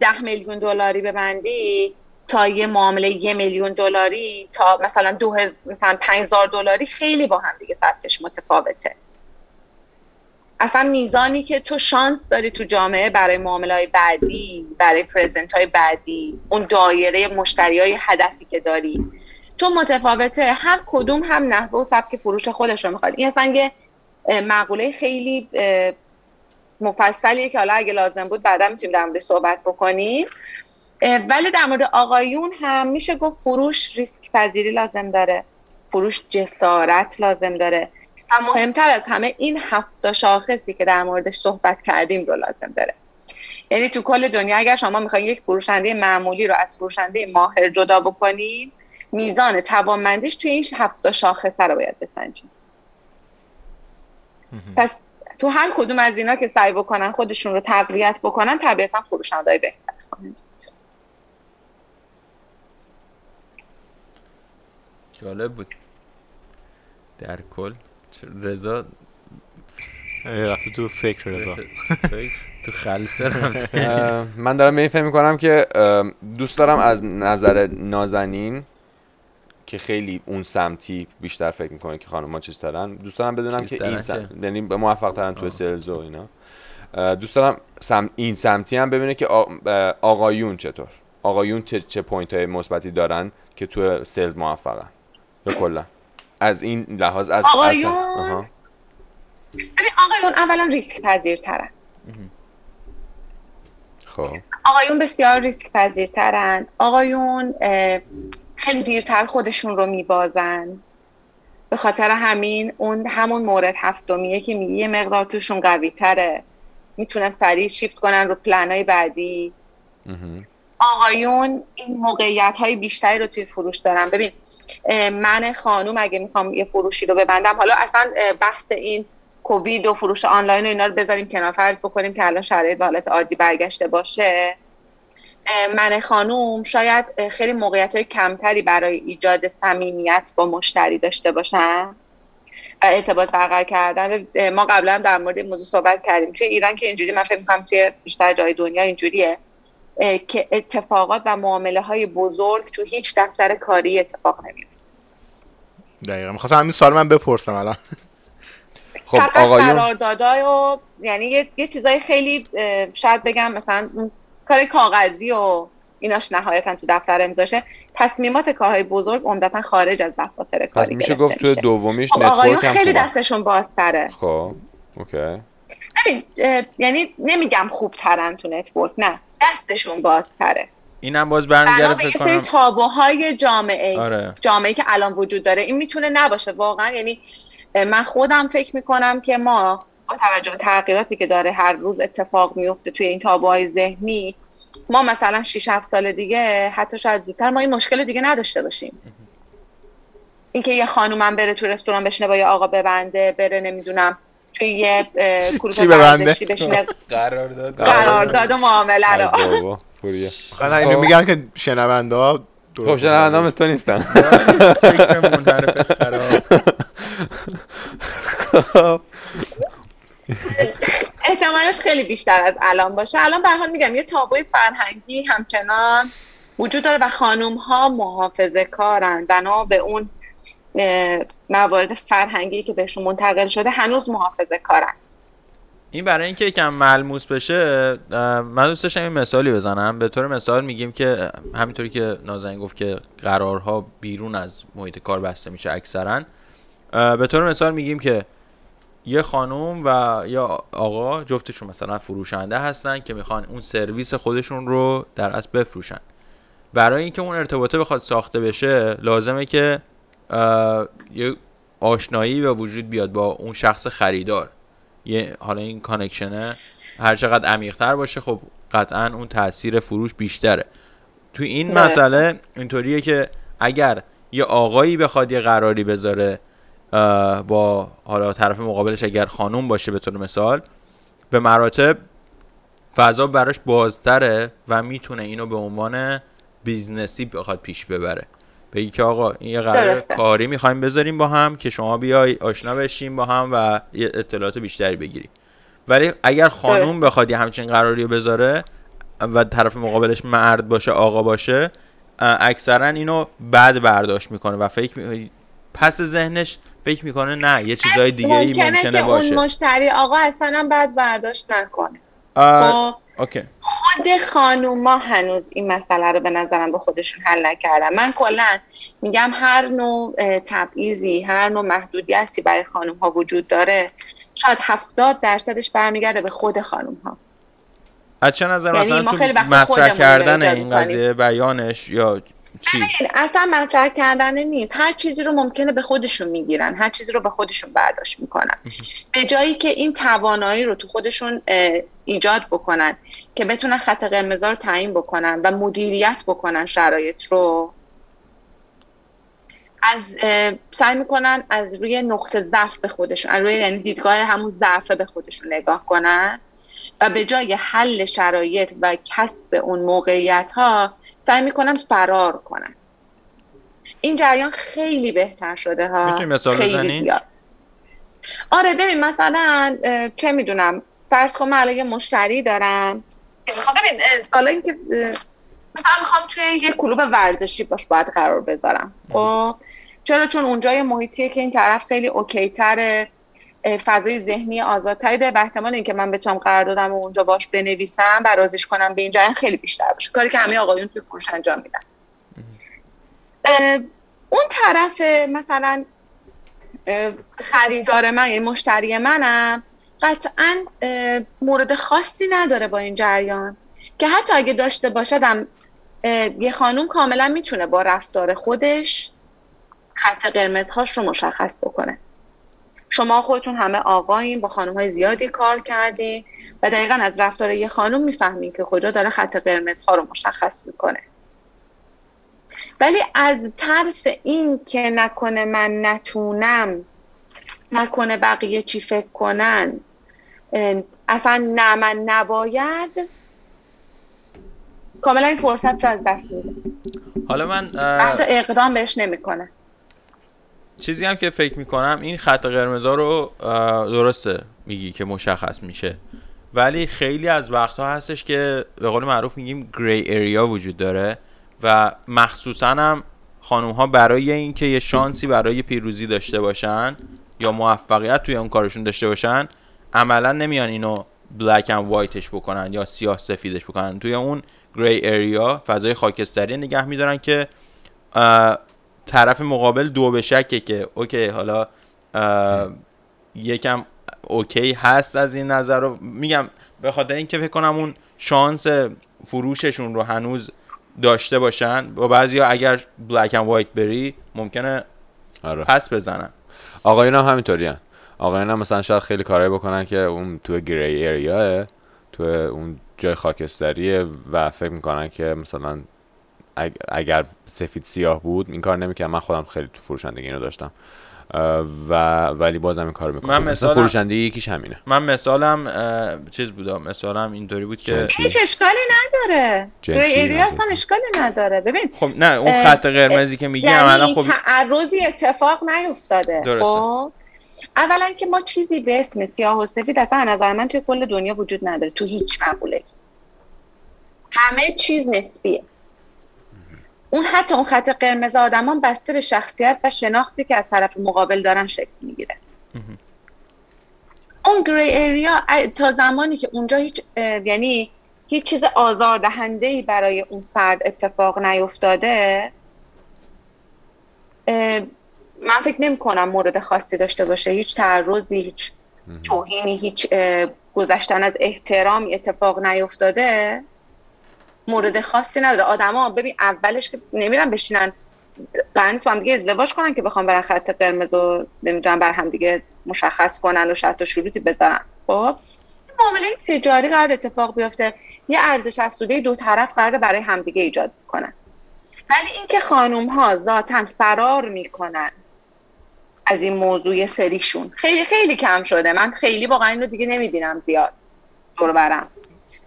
D: ده میلیون دلاری ببندی تا یه معامله یه میلیون دلاری تا مثلا دو مثلا 5000 دلاری خیلی با هم دیگه سطحش متفاوته. اصلا میزانی که تو شانس داری تو جامعه برای معامله بعدی برای پرزنت های بعدی اون دایره مشتری های هدفی که داری. چون متفاوته. هر کدوم هم نحوه و سبک فروش خودش رو می‌خواد. این اصلا یه مقوله خیلی مفصلیه که حالا اگه لازم بود بعدا می‌تونیم در مورد صحبت بکنیم. ولی در مورد آقایون هم میشه گفت فروش ریسک پذیری لازم داره. فروش جسارت لازم داره. و مهمتر از همه این هفت شاخصی که در موردش صحبت کردیم رو لازم داره. یعنی تو کل دنیا اگر شما می‌خواید یک فروشنده معمولی رو از فروشنده ماهر جدا بکنید میزان توانمندیش توی این هفت شاخصه رو باید بسنجید پس تو هر کدوم از اینا که سعی بکنن خودشون رو تقویت بکنن طبیعتا فروشنده بهتر
C: جالب بود. در کل رضا؟
B: رفته تو فکر رضا.
C: تو خلصه
A: من دارم به این فهم می‌کنم که دوست دارم از نظر نازنین که خیلی اون سمتی بیشتر فکر می‌کنه که خانم ما چیز دارن. دوست دارم بدونم که این سمت یعنی موفق ترن تو سلز و اینا. دوست دارم سم... این سمتی هم ببینه که آقایون چطور؟ آقایون چه, چه point های مثبتی دارن که تو sales موفقن؟ به کلا. از این لحاظ از
D: آقایون؟ آقایون اولا ریسک پذیرترن
A: خب.
D: آقایون بسیار ریسک پذیرترن آقایون خیلی دیرتر خودشون رو میبازن. به خاطر همین اون همون مورد هفتمیه که میگه یه مقدار توشون قوی تره می‌تونن سریع شیفت کنن رو پلن های بعدی آقایون این موقعیت های بیشتری رو توی فروش دارن. ببین من خانوم اگه می‌خوام یه فروشی رو ببندم حالا اصلا بحث این کووید و فروش آنلاین و اینا رو بذاریم کنار فرض بکنیم که الان شرایط حالت عادی برگشته باشه. من خانوم شاید خیلی موقعیت های کمتری برای ایجاد صمیمیت با مشتری داشته باشم و ارتباط برقرار کردن. ما قبلا در مورد این موضوع صحبت کردیم توی ایران که اینجوری من فکر می‌کنم توی بیشتر جای دنیا اینجوریه که اتفاقات و معامله های بزرگ تو هیچ دفتر کاری اتفاق نمیفته
B: دقیقا. می‌خواستم همین سال من بپرسم الان.
D: خب آقایون. قراردادای و یعنی یه, یه چیزای خیلی شاید بگم مثلا کار کاغذی و ایناش نهایتا تو دفتر امضاشه. تصمیمات کارهای بزرگ عمدتا خارج از دفاتر کاری
A: پس میشه گفت تو دومیش
D: خب آقایون خیلی دستشون بازتره.
A: خب okay.
D: یعنی نمیگم خوب ترن تو network نه. دستشون بازتره.
C: اینم باز برمیگرده فکر
D: کنم. تابوهای جامعه آره. جامعه که الان وجود داره. این می‌تونه نباشه. واقعا یعنی من خودم فکر می‌کنم که ما با توجه به تغییراتی که داره هر روز اتفاق میفته توی این تابوهای ذهنی ما مثلا 6 7 سال دیگه حتی شاید زودتر ما این مشکل دیگه نداشته باشیم. اینکه یه خانومم بره تو رستوران بشینه با یه آقا ببنده بره نمی‌دونم توی یه ورزشی بشینه.
C: قرارداد
D: قرارداد و معامله رو.
B: حالا اینو میگن که شنونده ها
A: خب شنونده هم تو نیستن.
D: احتمالش خیلی بیشتر از الان باشه. الان به حال میگم یه تابوی فرهنگی همچنان وجود داره و خانوم ها محافظه کارن. بنا به اون موارد فرهنگی که بهشون منتقل شده هنوز محافظه کارن.
C: این برای اینکه یکم ملموس بشه من دوست داشتم این مثالی بزنم. به طور مثال میگیم که همینطوری که نازنین گفت که قرارها بیرون از محیط کار بسته میشه اکثرا به طور مثال میگیم که یه خانوم و یا آقا جفتشون مثلا فروشنده هستن که می‌خوان اون سرویس خودشون رو در اصل بفروشن. برای اینکه اون ارتباطه بخواد ساخته بشه لازمه که یه آشنایی به وجود بیاد با اون شخص خریدار. یه حالا این کانکشنه هر چقدر عمیقتر باشه خب قطعا اون تاثیر فروش بیشتره تو این نه. مسئله اینطوریه که اگر یه آقایی بخواد یه قراری بذاره با حالا طرف مقابلش اگر خانوم باشه به طور مثال به مراتب فضا براش بازتره و می‌تونه اینو به عنوان business ی بخواد پیش ببره بگی که آقا این یه قرار کاری می‌خوایم بذاریم با هم که شما بیای آشنا بشیم با هم و یه اطلاعات بیشتری بگیری ولی اگر خانوم بخواد یه همچین قراری بذاره و طرف مقابلش مرد باشه آقا باشه اکثرا اینو بد برداشت می‌کنه و فکر پس ذهنش فکر می‌کنه نه یه چیزای دیگه ای ممکنه,
D: ممکنه که
C: باشه.
D: اون مشتری آقا اصلا بد برداشت نکنه.
C: اوکی.
D: خود خانوما هنوز این مسئله رو به نظرم به خودشون حل نکردن. من کلا میگم هر نوع تبعیضی هر نوع محدودیتی برای خانوم ها وجود داره شاید هفتاد درصدش برمیگرده به خود خانوم ها
C: از چه نظر یعنی مثلا تو مطرح کردن این قضیه بیانش یا چی؟
D: اصلا مطرح کردن نیست. هر چیزی رو ممکنه به خودشون می‌گیرن. هر چیزی رو به خودشون برداشت می‌کنن. به جایی که این توانایی رو تو خودشون ایجاد بکنن که بتونن خط قرمز رو تعیین بکنن و مدیریت بکنن شرایط رو از سعی می‌کنن از روی نقطه ضعف به خودشون از روی یعنی دیدگاه همون ضعف به خودشون نگاه کنن و به جای حل شرایط و کسب اون موقعیت ها سعی می‌کنن فرار کنن این جریان خیلی بهتر شده ها.
C: مثال خیلی زیاد.
D: آره ببین مثلا چه می‌دونم فرض کن من یه مشتری دارم. می‌خوام ببین حالا اینکه مثلا می‌خوام توی یه کلوب ورزشی باش باید قرار بذارم. خب؟ چرا؟ چون اونجا یه محیطیه که این طرف خیلی اوکی تره فضای ذهنی آزادتری داره. به احتمال اینکه من بتونم قرار دادم و اونجا باش بنویسم برازش کنم به این جای خیلی بیشتر باشه. کاری که همه آقایون توی فروش انجام میدن. اون طرف مثلا خریدار من یعنی مشتری منم قطعا مورد خاصی نداره با این جریان. که حتی اگه داشته باشدم یه خانوم کاملا می‌تونه با رفتار خودش خط قرمزهاش رو مشخص بکنه. شما خودتون همه آقایین با خانم های زیادی کار کردین و دقیقا از رفتار یه خانم می‌فهمین که کجا داره خط قرمز ها رو مشخص می‌کنه. ولی از ترس این که نکنه من نتونم نکنه بقیه چی فکر کنن اصلا نه من نباید کاملا این فرصت رو از دست میده
C: حالا من
D: حتی اقدام بهش نمی‌کنه
C: چیزی هم که فکر می‌کنم این خط قرمزا رو درسته میگی که مشخص میشه. ولی خیلی از وقتها هستش که به قول معروف میگیم گری اریا وجود داره و مخصوصا هم خانوم ها برای اینکه یه شانسی برای پیروزی داشته باشن یا موفقیت توی اون کارشون داشته باشن عملا نمیان اینو black and white ش بکنن یا سیاه سفیدش بکنن. توی اون gray area فضای خاکستری نگه میدارن که طرف مقابل دو به شکه که okay حالا یکم okay هست از این نظر رو میگم به خاطر اینکه فکر کنم اون شانس فروششون رو هنوز داشته باشن با بعضی ها اگر بلک اند وایت بری ممکنه آره. پس بزنن
A: آقایون هم همینطوری هن. آقایون هم مثلا شاید خیلی کارایی بکنن که اون تو گری ایریاه تو اون جای خاکستریه و فکر می‌کنن که مثلا اگر سفید سیاه بود این کار نمی‌کنم من خودم خیلی تو فروشندگی اینو داشتم. و ولی بازم این کار می‌کنم. من مثلا فروشندگی یکیش همینه.
C: من مثالم چیز بودم مثالم اینطوری بود که
D: هیچ اشکالی نداره. ایریا اصلا اشکالی نداره. ببین
C: خب نه اون خط قرمزی که میگی یعنی
D: خب تعرضی اتفاق نیفتاده. درسته. خب؟ اولا که ما چیزی به اسم سیاه و سفید اصلا نظر من توی کل دنیا وجود نداره. تو هیچ مقوله. همه چیز نسبیه. اون حتی اون خط قرمز آدمان بسته به شخصیت و شناختی که از طرف مقابل دارن شکل می‌گیره. اون گری ایریا تا زمانی که اونجا هیچ یعنی هیچ چیز آزاردهنده ای برای اون فرد اتفاق نیفتاده من فکر نمی کنم مورد خاصی داشته باشه. هیچ تعرضی هیچ توهینی هیچ گذشتن از احترامی اتفاق نیفتاده. مورد خاصی نداره. آدما ببین اولش که نمیرن بشینن قرار با هم دیگه ازدواج کنن که بخوام برن خط قرمز و نمی‌دونم بر هم دیگه مشخص کنن و شرط و شروطی بذارن. خب؟ معامله تجاری قرار اتفاق بیفته. یه ارزش افزوده دو طرف قرار برای همدیگه ایجاد کنن. ولی اینکه خانوم ها ذاتا فرار می‌کنن از این موضوع سریشون خیلی خیلی کم شده. من خیلی واقعا این رو دیگه نمی‌بینم زیاد. دور برم.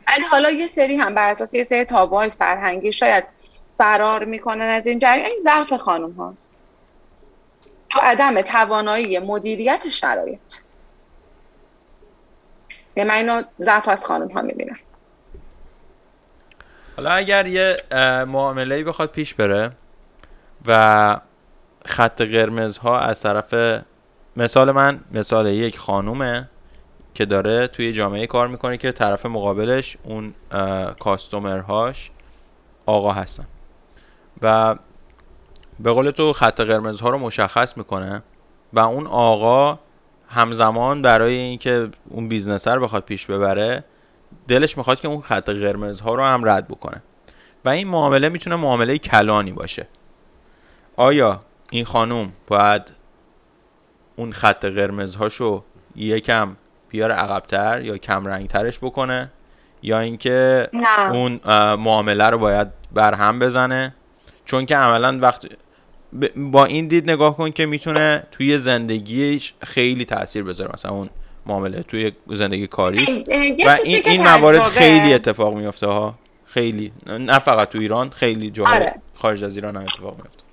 D: ولی حالا یه سری هم بر اساس یه سری تابوهای فرهنگی شاید فرار می‌کنن از این جریان. این ضعف خانم هاست. تو عدم توانایی مدیریت شرایط. یه من اینو ضعف از خانم ها می‌بینم
C: حالا اگر یه معامله بخواد پیش بره و خط قرمز ها از طرف مثال من مثال یک خانومه. که داره توی جامعه کار می‌کنه که طرف مقابلش اون کاستومرهاش آقا هستن. و به قول تو خط قرمز ها رو مشخص می‌کنه و اون آقا همزمان برای اینکه اون business رو بخواد پیش ببره دلش می‌خواد که اون خط قرمز ها رو هم رد بکنه. و این معامله می‌تونه معامله کلانی باشه. آیا این خانوم باید اون خط قرمز هاشو یکم بیاره عقبتر یا کم رنگ ترش بکنه یا اینکه اون معامله رو باید برهم بزنه. چون که عملا وقت با این دید نگاه کن که می‌تونه توی زندگیش خیلی تاثیر بذاره. مثلا اون معامله توی زندگی کاری. و این این موارد خیلی اتفاق میفته ها. خیلی. نه فقط تو ایران خیلی جاها آره. خارج از ایران هم اتفاق میفته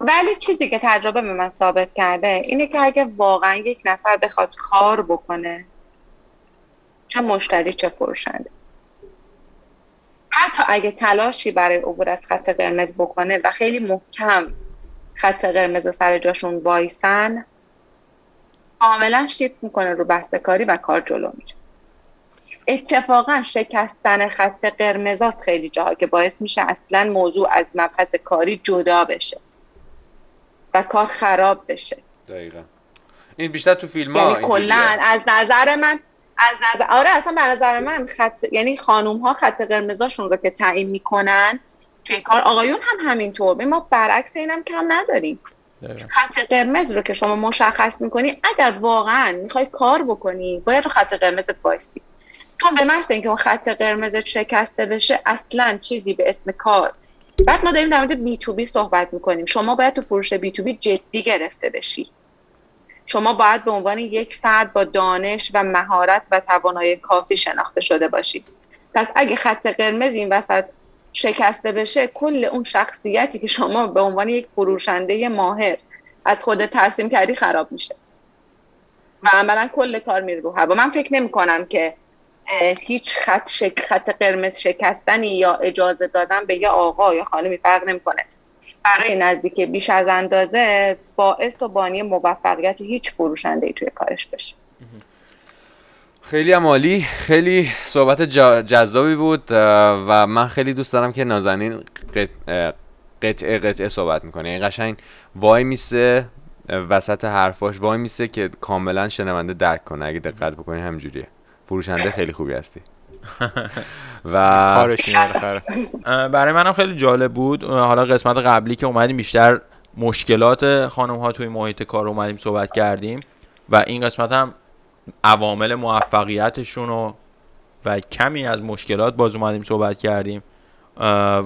D: ولی چیزی که تجربه به من ثابت کرده اینه که اگه واقعا یک نفر بخواد کار بکنه چه مشتری چه فروشنده. حتی اگه تلاشی برای عبور از خط قرمز بکنه و خیلی محکم خط قرمز سر جاشون وایسن کاملا شیفت می‌کنه رو بحث کاری و کار جلو میره. اتفاقا شکستن خط قرمزاست خیلی جاها که باعث میشه اصلا موضوع از مبحث کاری جدا بشه. و کار خراب بشه.
A: دقیقا. این بیشتر تو فیلم ها
D: یعنی کلا از نظر من از نظر آره اصلا به نظر من خط یعنی خانوم ها خط قرمزاشون رو که تعیین می‌کنن توی کار آقایون هم همینطور. ما برعکس اینم کم نداریم. خط قرمز رو که شما مشخص می‌کنی اگر واقعا می‌خوای کار بکنی باید رو خط قرمزت وایسی. چون به محض اینکه اون خط قرمزت شکسته بشه اصلا چیزی به اسم کار بعد ما داریم در مورد بی تو بی صحبت می‌کنیم. شما باید تو فروش بی تو بی جدی گرفته بشی. شما باید به عنوان یک فرد با دانش و مهارت و توانایی کافی شناخته شده باشید پس اگه خط قرمز این وسط شکسته بشه کل اون شخصیتی که شما به عنوان یک فروشنده ماهر از خودت ترسیم کردی خراب میشه. و عملا کل کار میره رو هوا. من فکر نمی کنم که هیچ خط شک خط قرمز شکستنی یا اجازه دادن به یه آقا یا خانمی فرق نمی‌کنه. برای نزدیک بیش از اندازه باعث و بانی موفقیت هیچ فروشنده ای توی کارش بشه.
A: خیلی عمالی خیلی صحبت جذابی بود و من خیلی دوست دارم که نازنین قطعه قطعه صحبت می‌کنه. این قشنگ وای میسه وسط حرفاش وای میسه که کاملا شنونده درک کنه. اگه دقت بکنی همجوریه فروشنده خیلی خوبی هستی. و
C: برای منم خیلی جالب بود. حالا قسمت قبلی که اومدیم بیشتر مشکلات خانم ها توی محیط کار اومدیم صحبت کردیم و این قسمت هم عوامل موفقیتشون و و کمی از مشکلات باز اومدیم صحبت کردیم.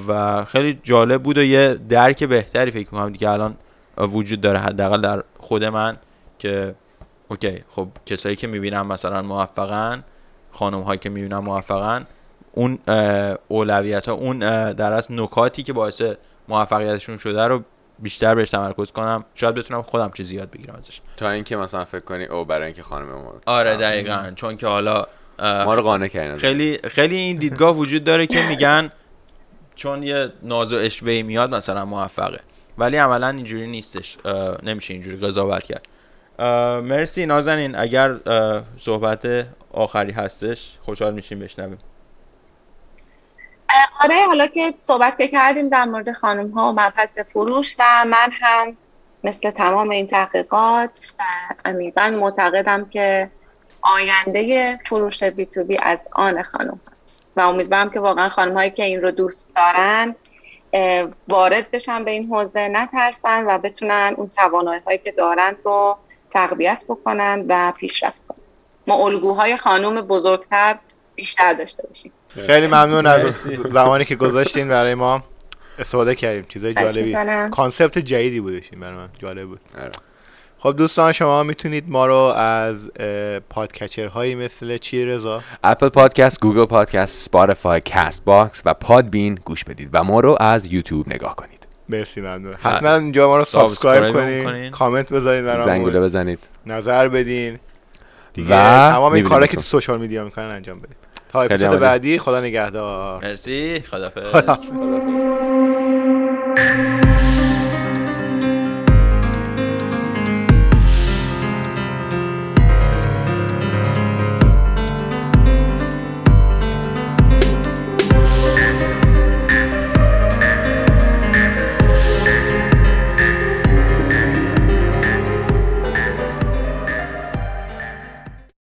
C: و خیلی جالب بود و یه درک بهتری فکر می‌کنم دیگه الان وجود داره حداقل در خود من که اوکی خب کسایی که می‌بینم مثلا موفقن خانم هایی که می‌بینم موفقن اون اولویت ها اون در از نکاتی که باعث موفقیتشون شده رو بیشتر بهش تمرکز کنم. شاید بتونم خودم چیزی یاد بگیرم ازش.
A: تا اینکه مثلا فکر کنی او برای اینکه خانم ما
C: آره دقیقا. چون که حالا
A: ما رو قانع کردن
C: خیلی خیلی این دیدگاه وجود داره که میگن چون یه ناز و اشوهی میاد مثلا موفقه. ولی عملا اینجوری نیستش. نمیشه اینجوری قضاوت کرد. مرسی نازنین. اگر صحبت آخری هستش خوشحال میشیم بشنویم.
D: آره حالا که صحبت کردیم در مورد خانم ها و مبحث فروش و من هم مثل تمام این تحقیقات عمیقا معتقدم که آینده فروش بی تو بی از آن خانم هست. و امیدوارم که واقعا خانم هایی که این رو دوست دارن وارد بشن به این حوزه نترسن و بتونن اون توانایی هایی که دارن رو تقویت بکنن و پیشرفت کنن. ما الگوهای خانم بزرگتر بیشتر داشته باشیم.
B: خیلی ممنون از زمانی که گذاشتین برای ما. استفاده کردیم. چیزای جالبی. concept جدیدی بودشین برای من. جالب بود. آره. خب دوستان شما می‌تونید ما رو از podcatcher هایی مثل چی رضا؟
A: Apple Podcast Google Podcast Spotify Castbox و Podbean گوش بدید و ما رو از یوتیوب نگاه کنید.
B: مرسی ممنون. حتما اینجا ما رو subscribe کنید کامنت بذارید برامون.
A: زنگوله بزنید.
B: نظر بدین. دیگه و تمام این کارا که تو social media می‌کنن انجام بدید تا اپیزود بعدی خدا نگهدار.
C: مرسی. خدافظ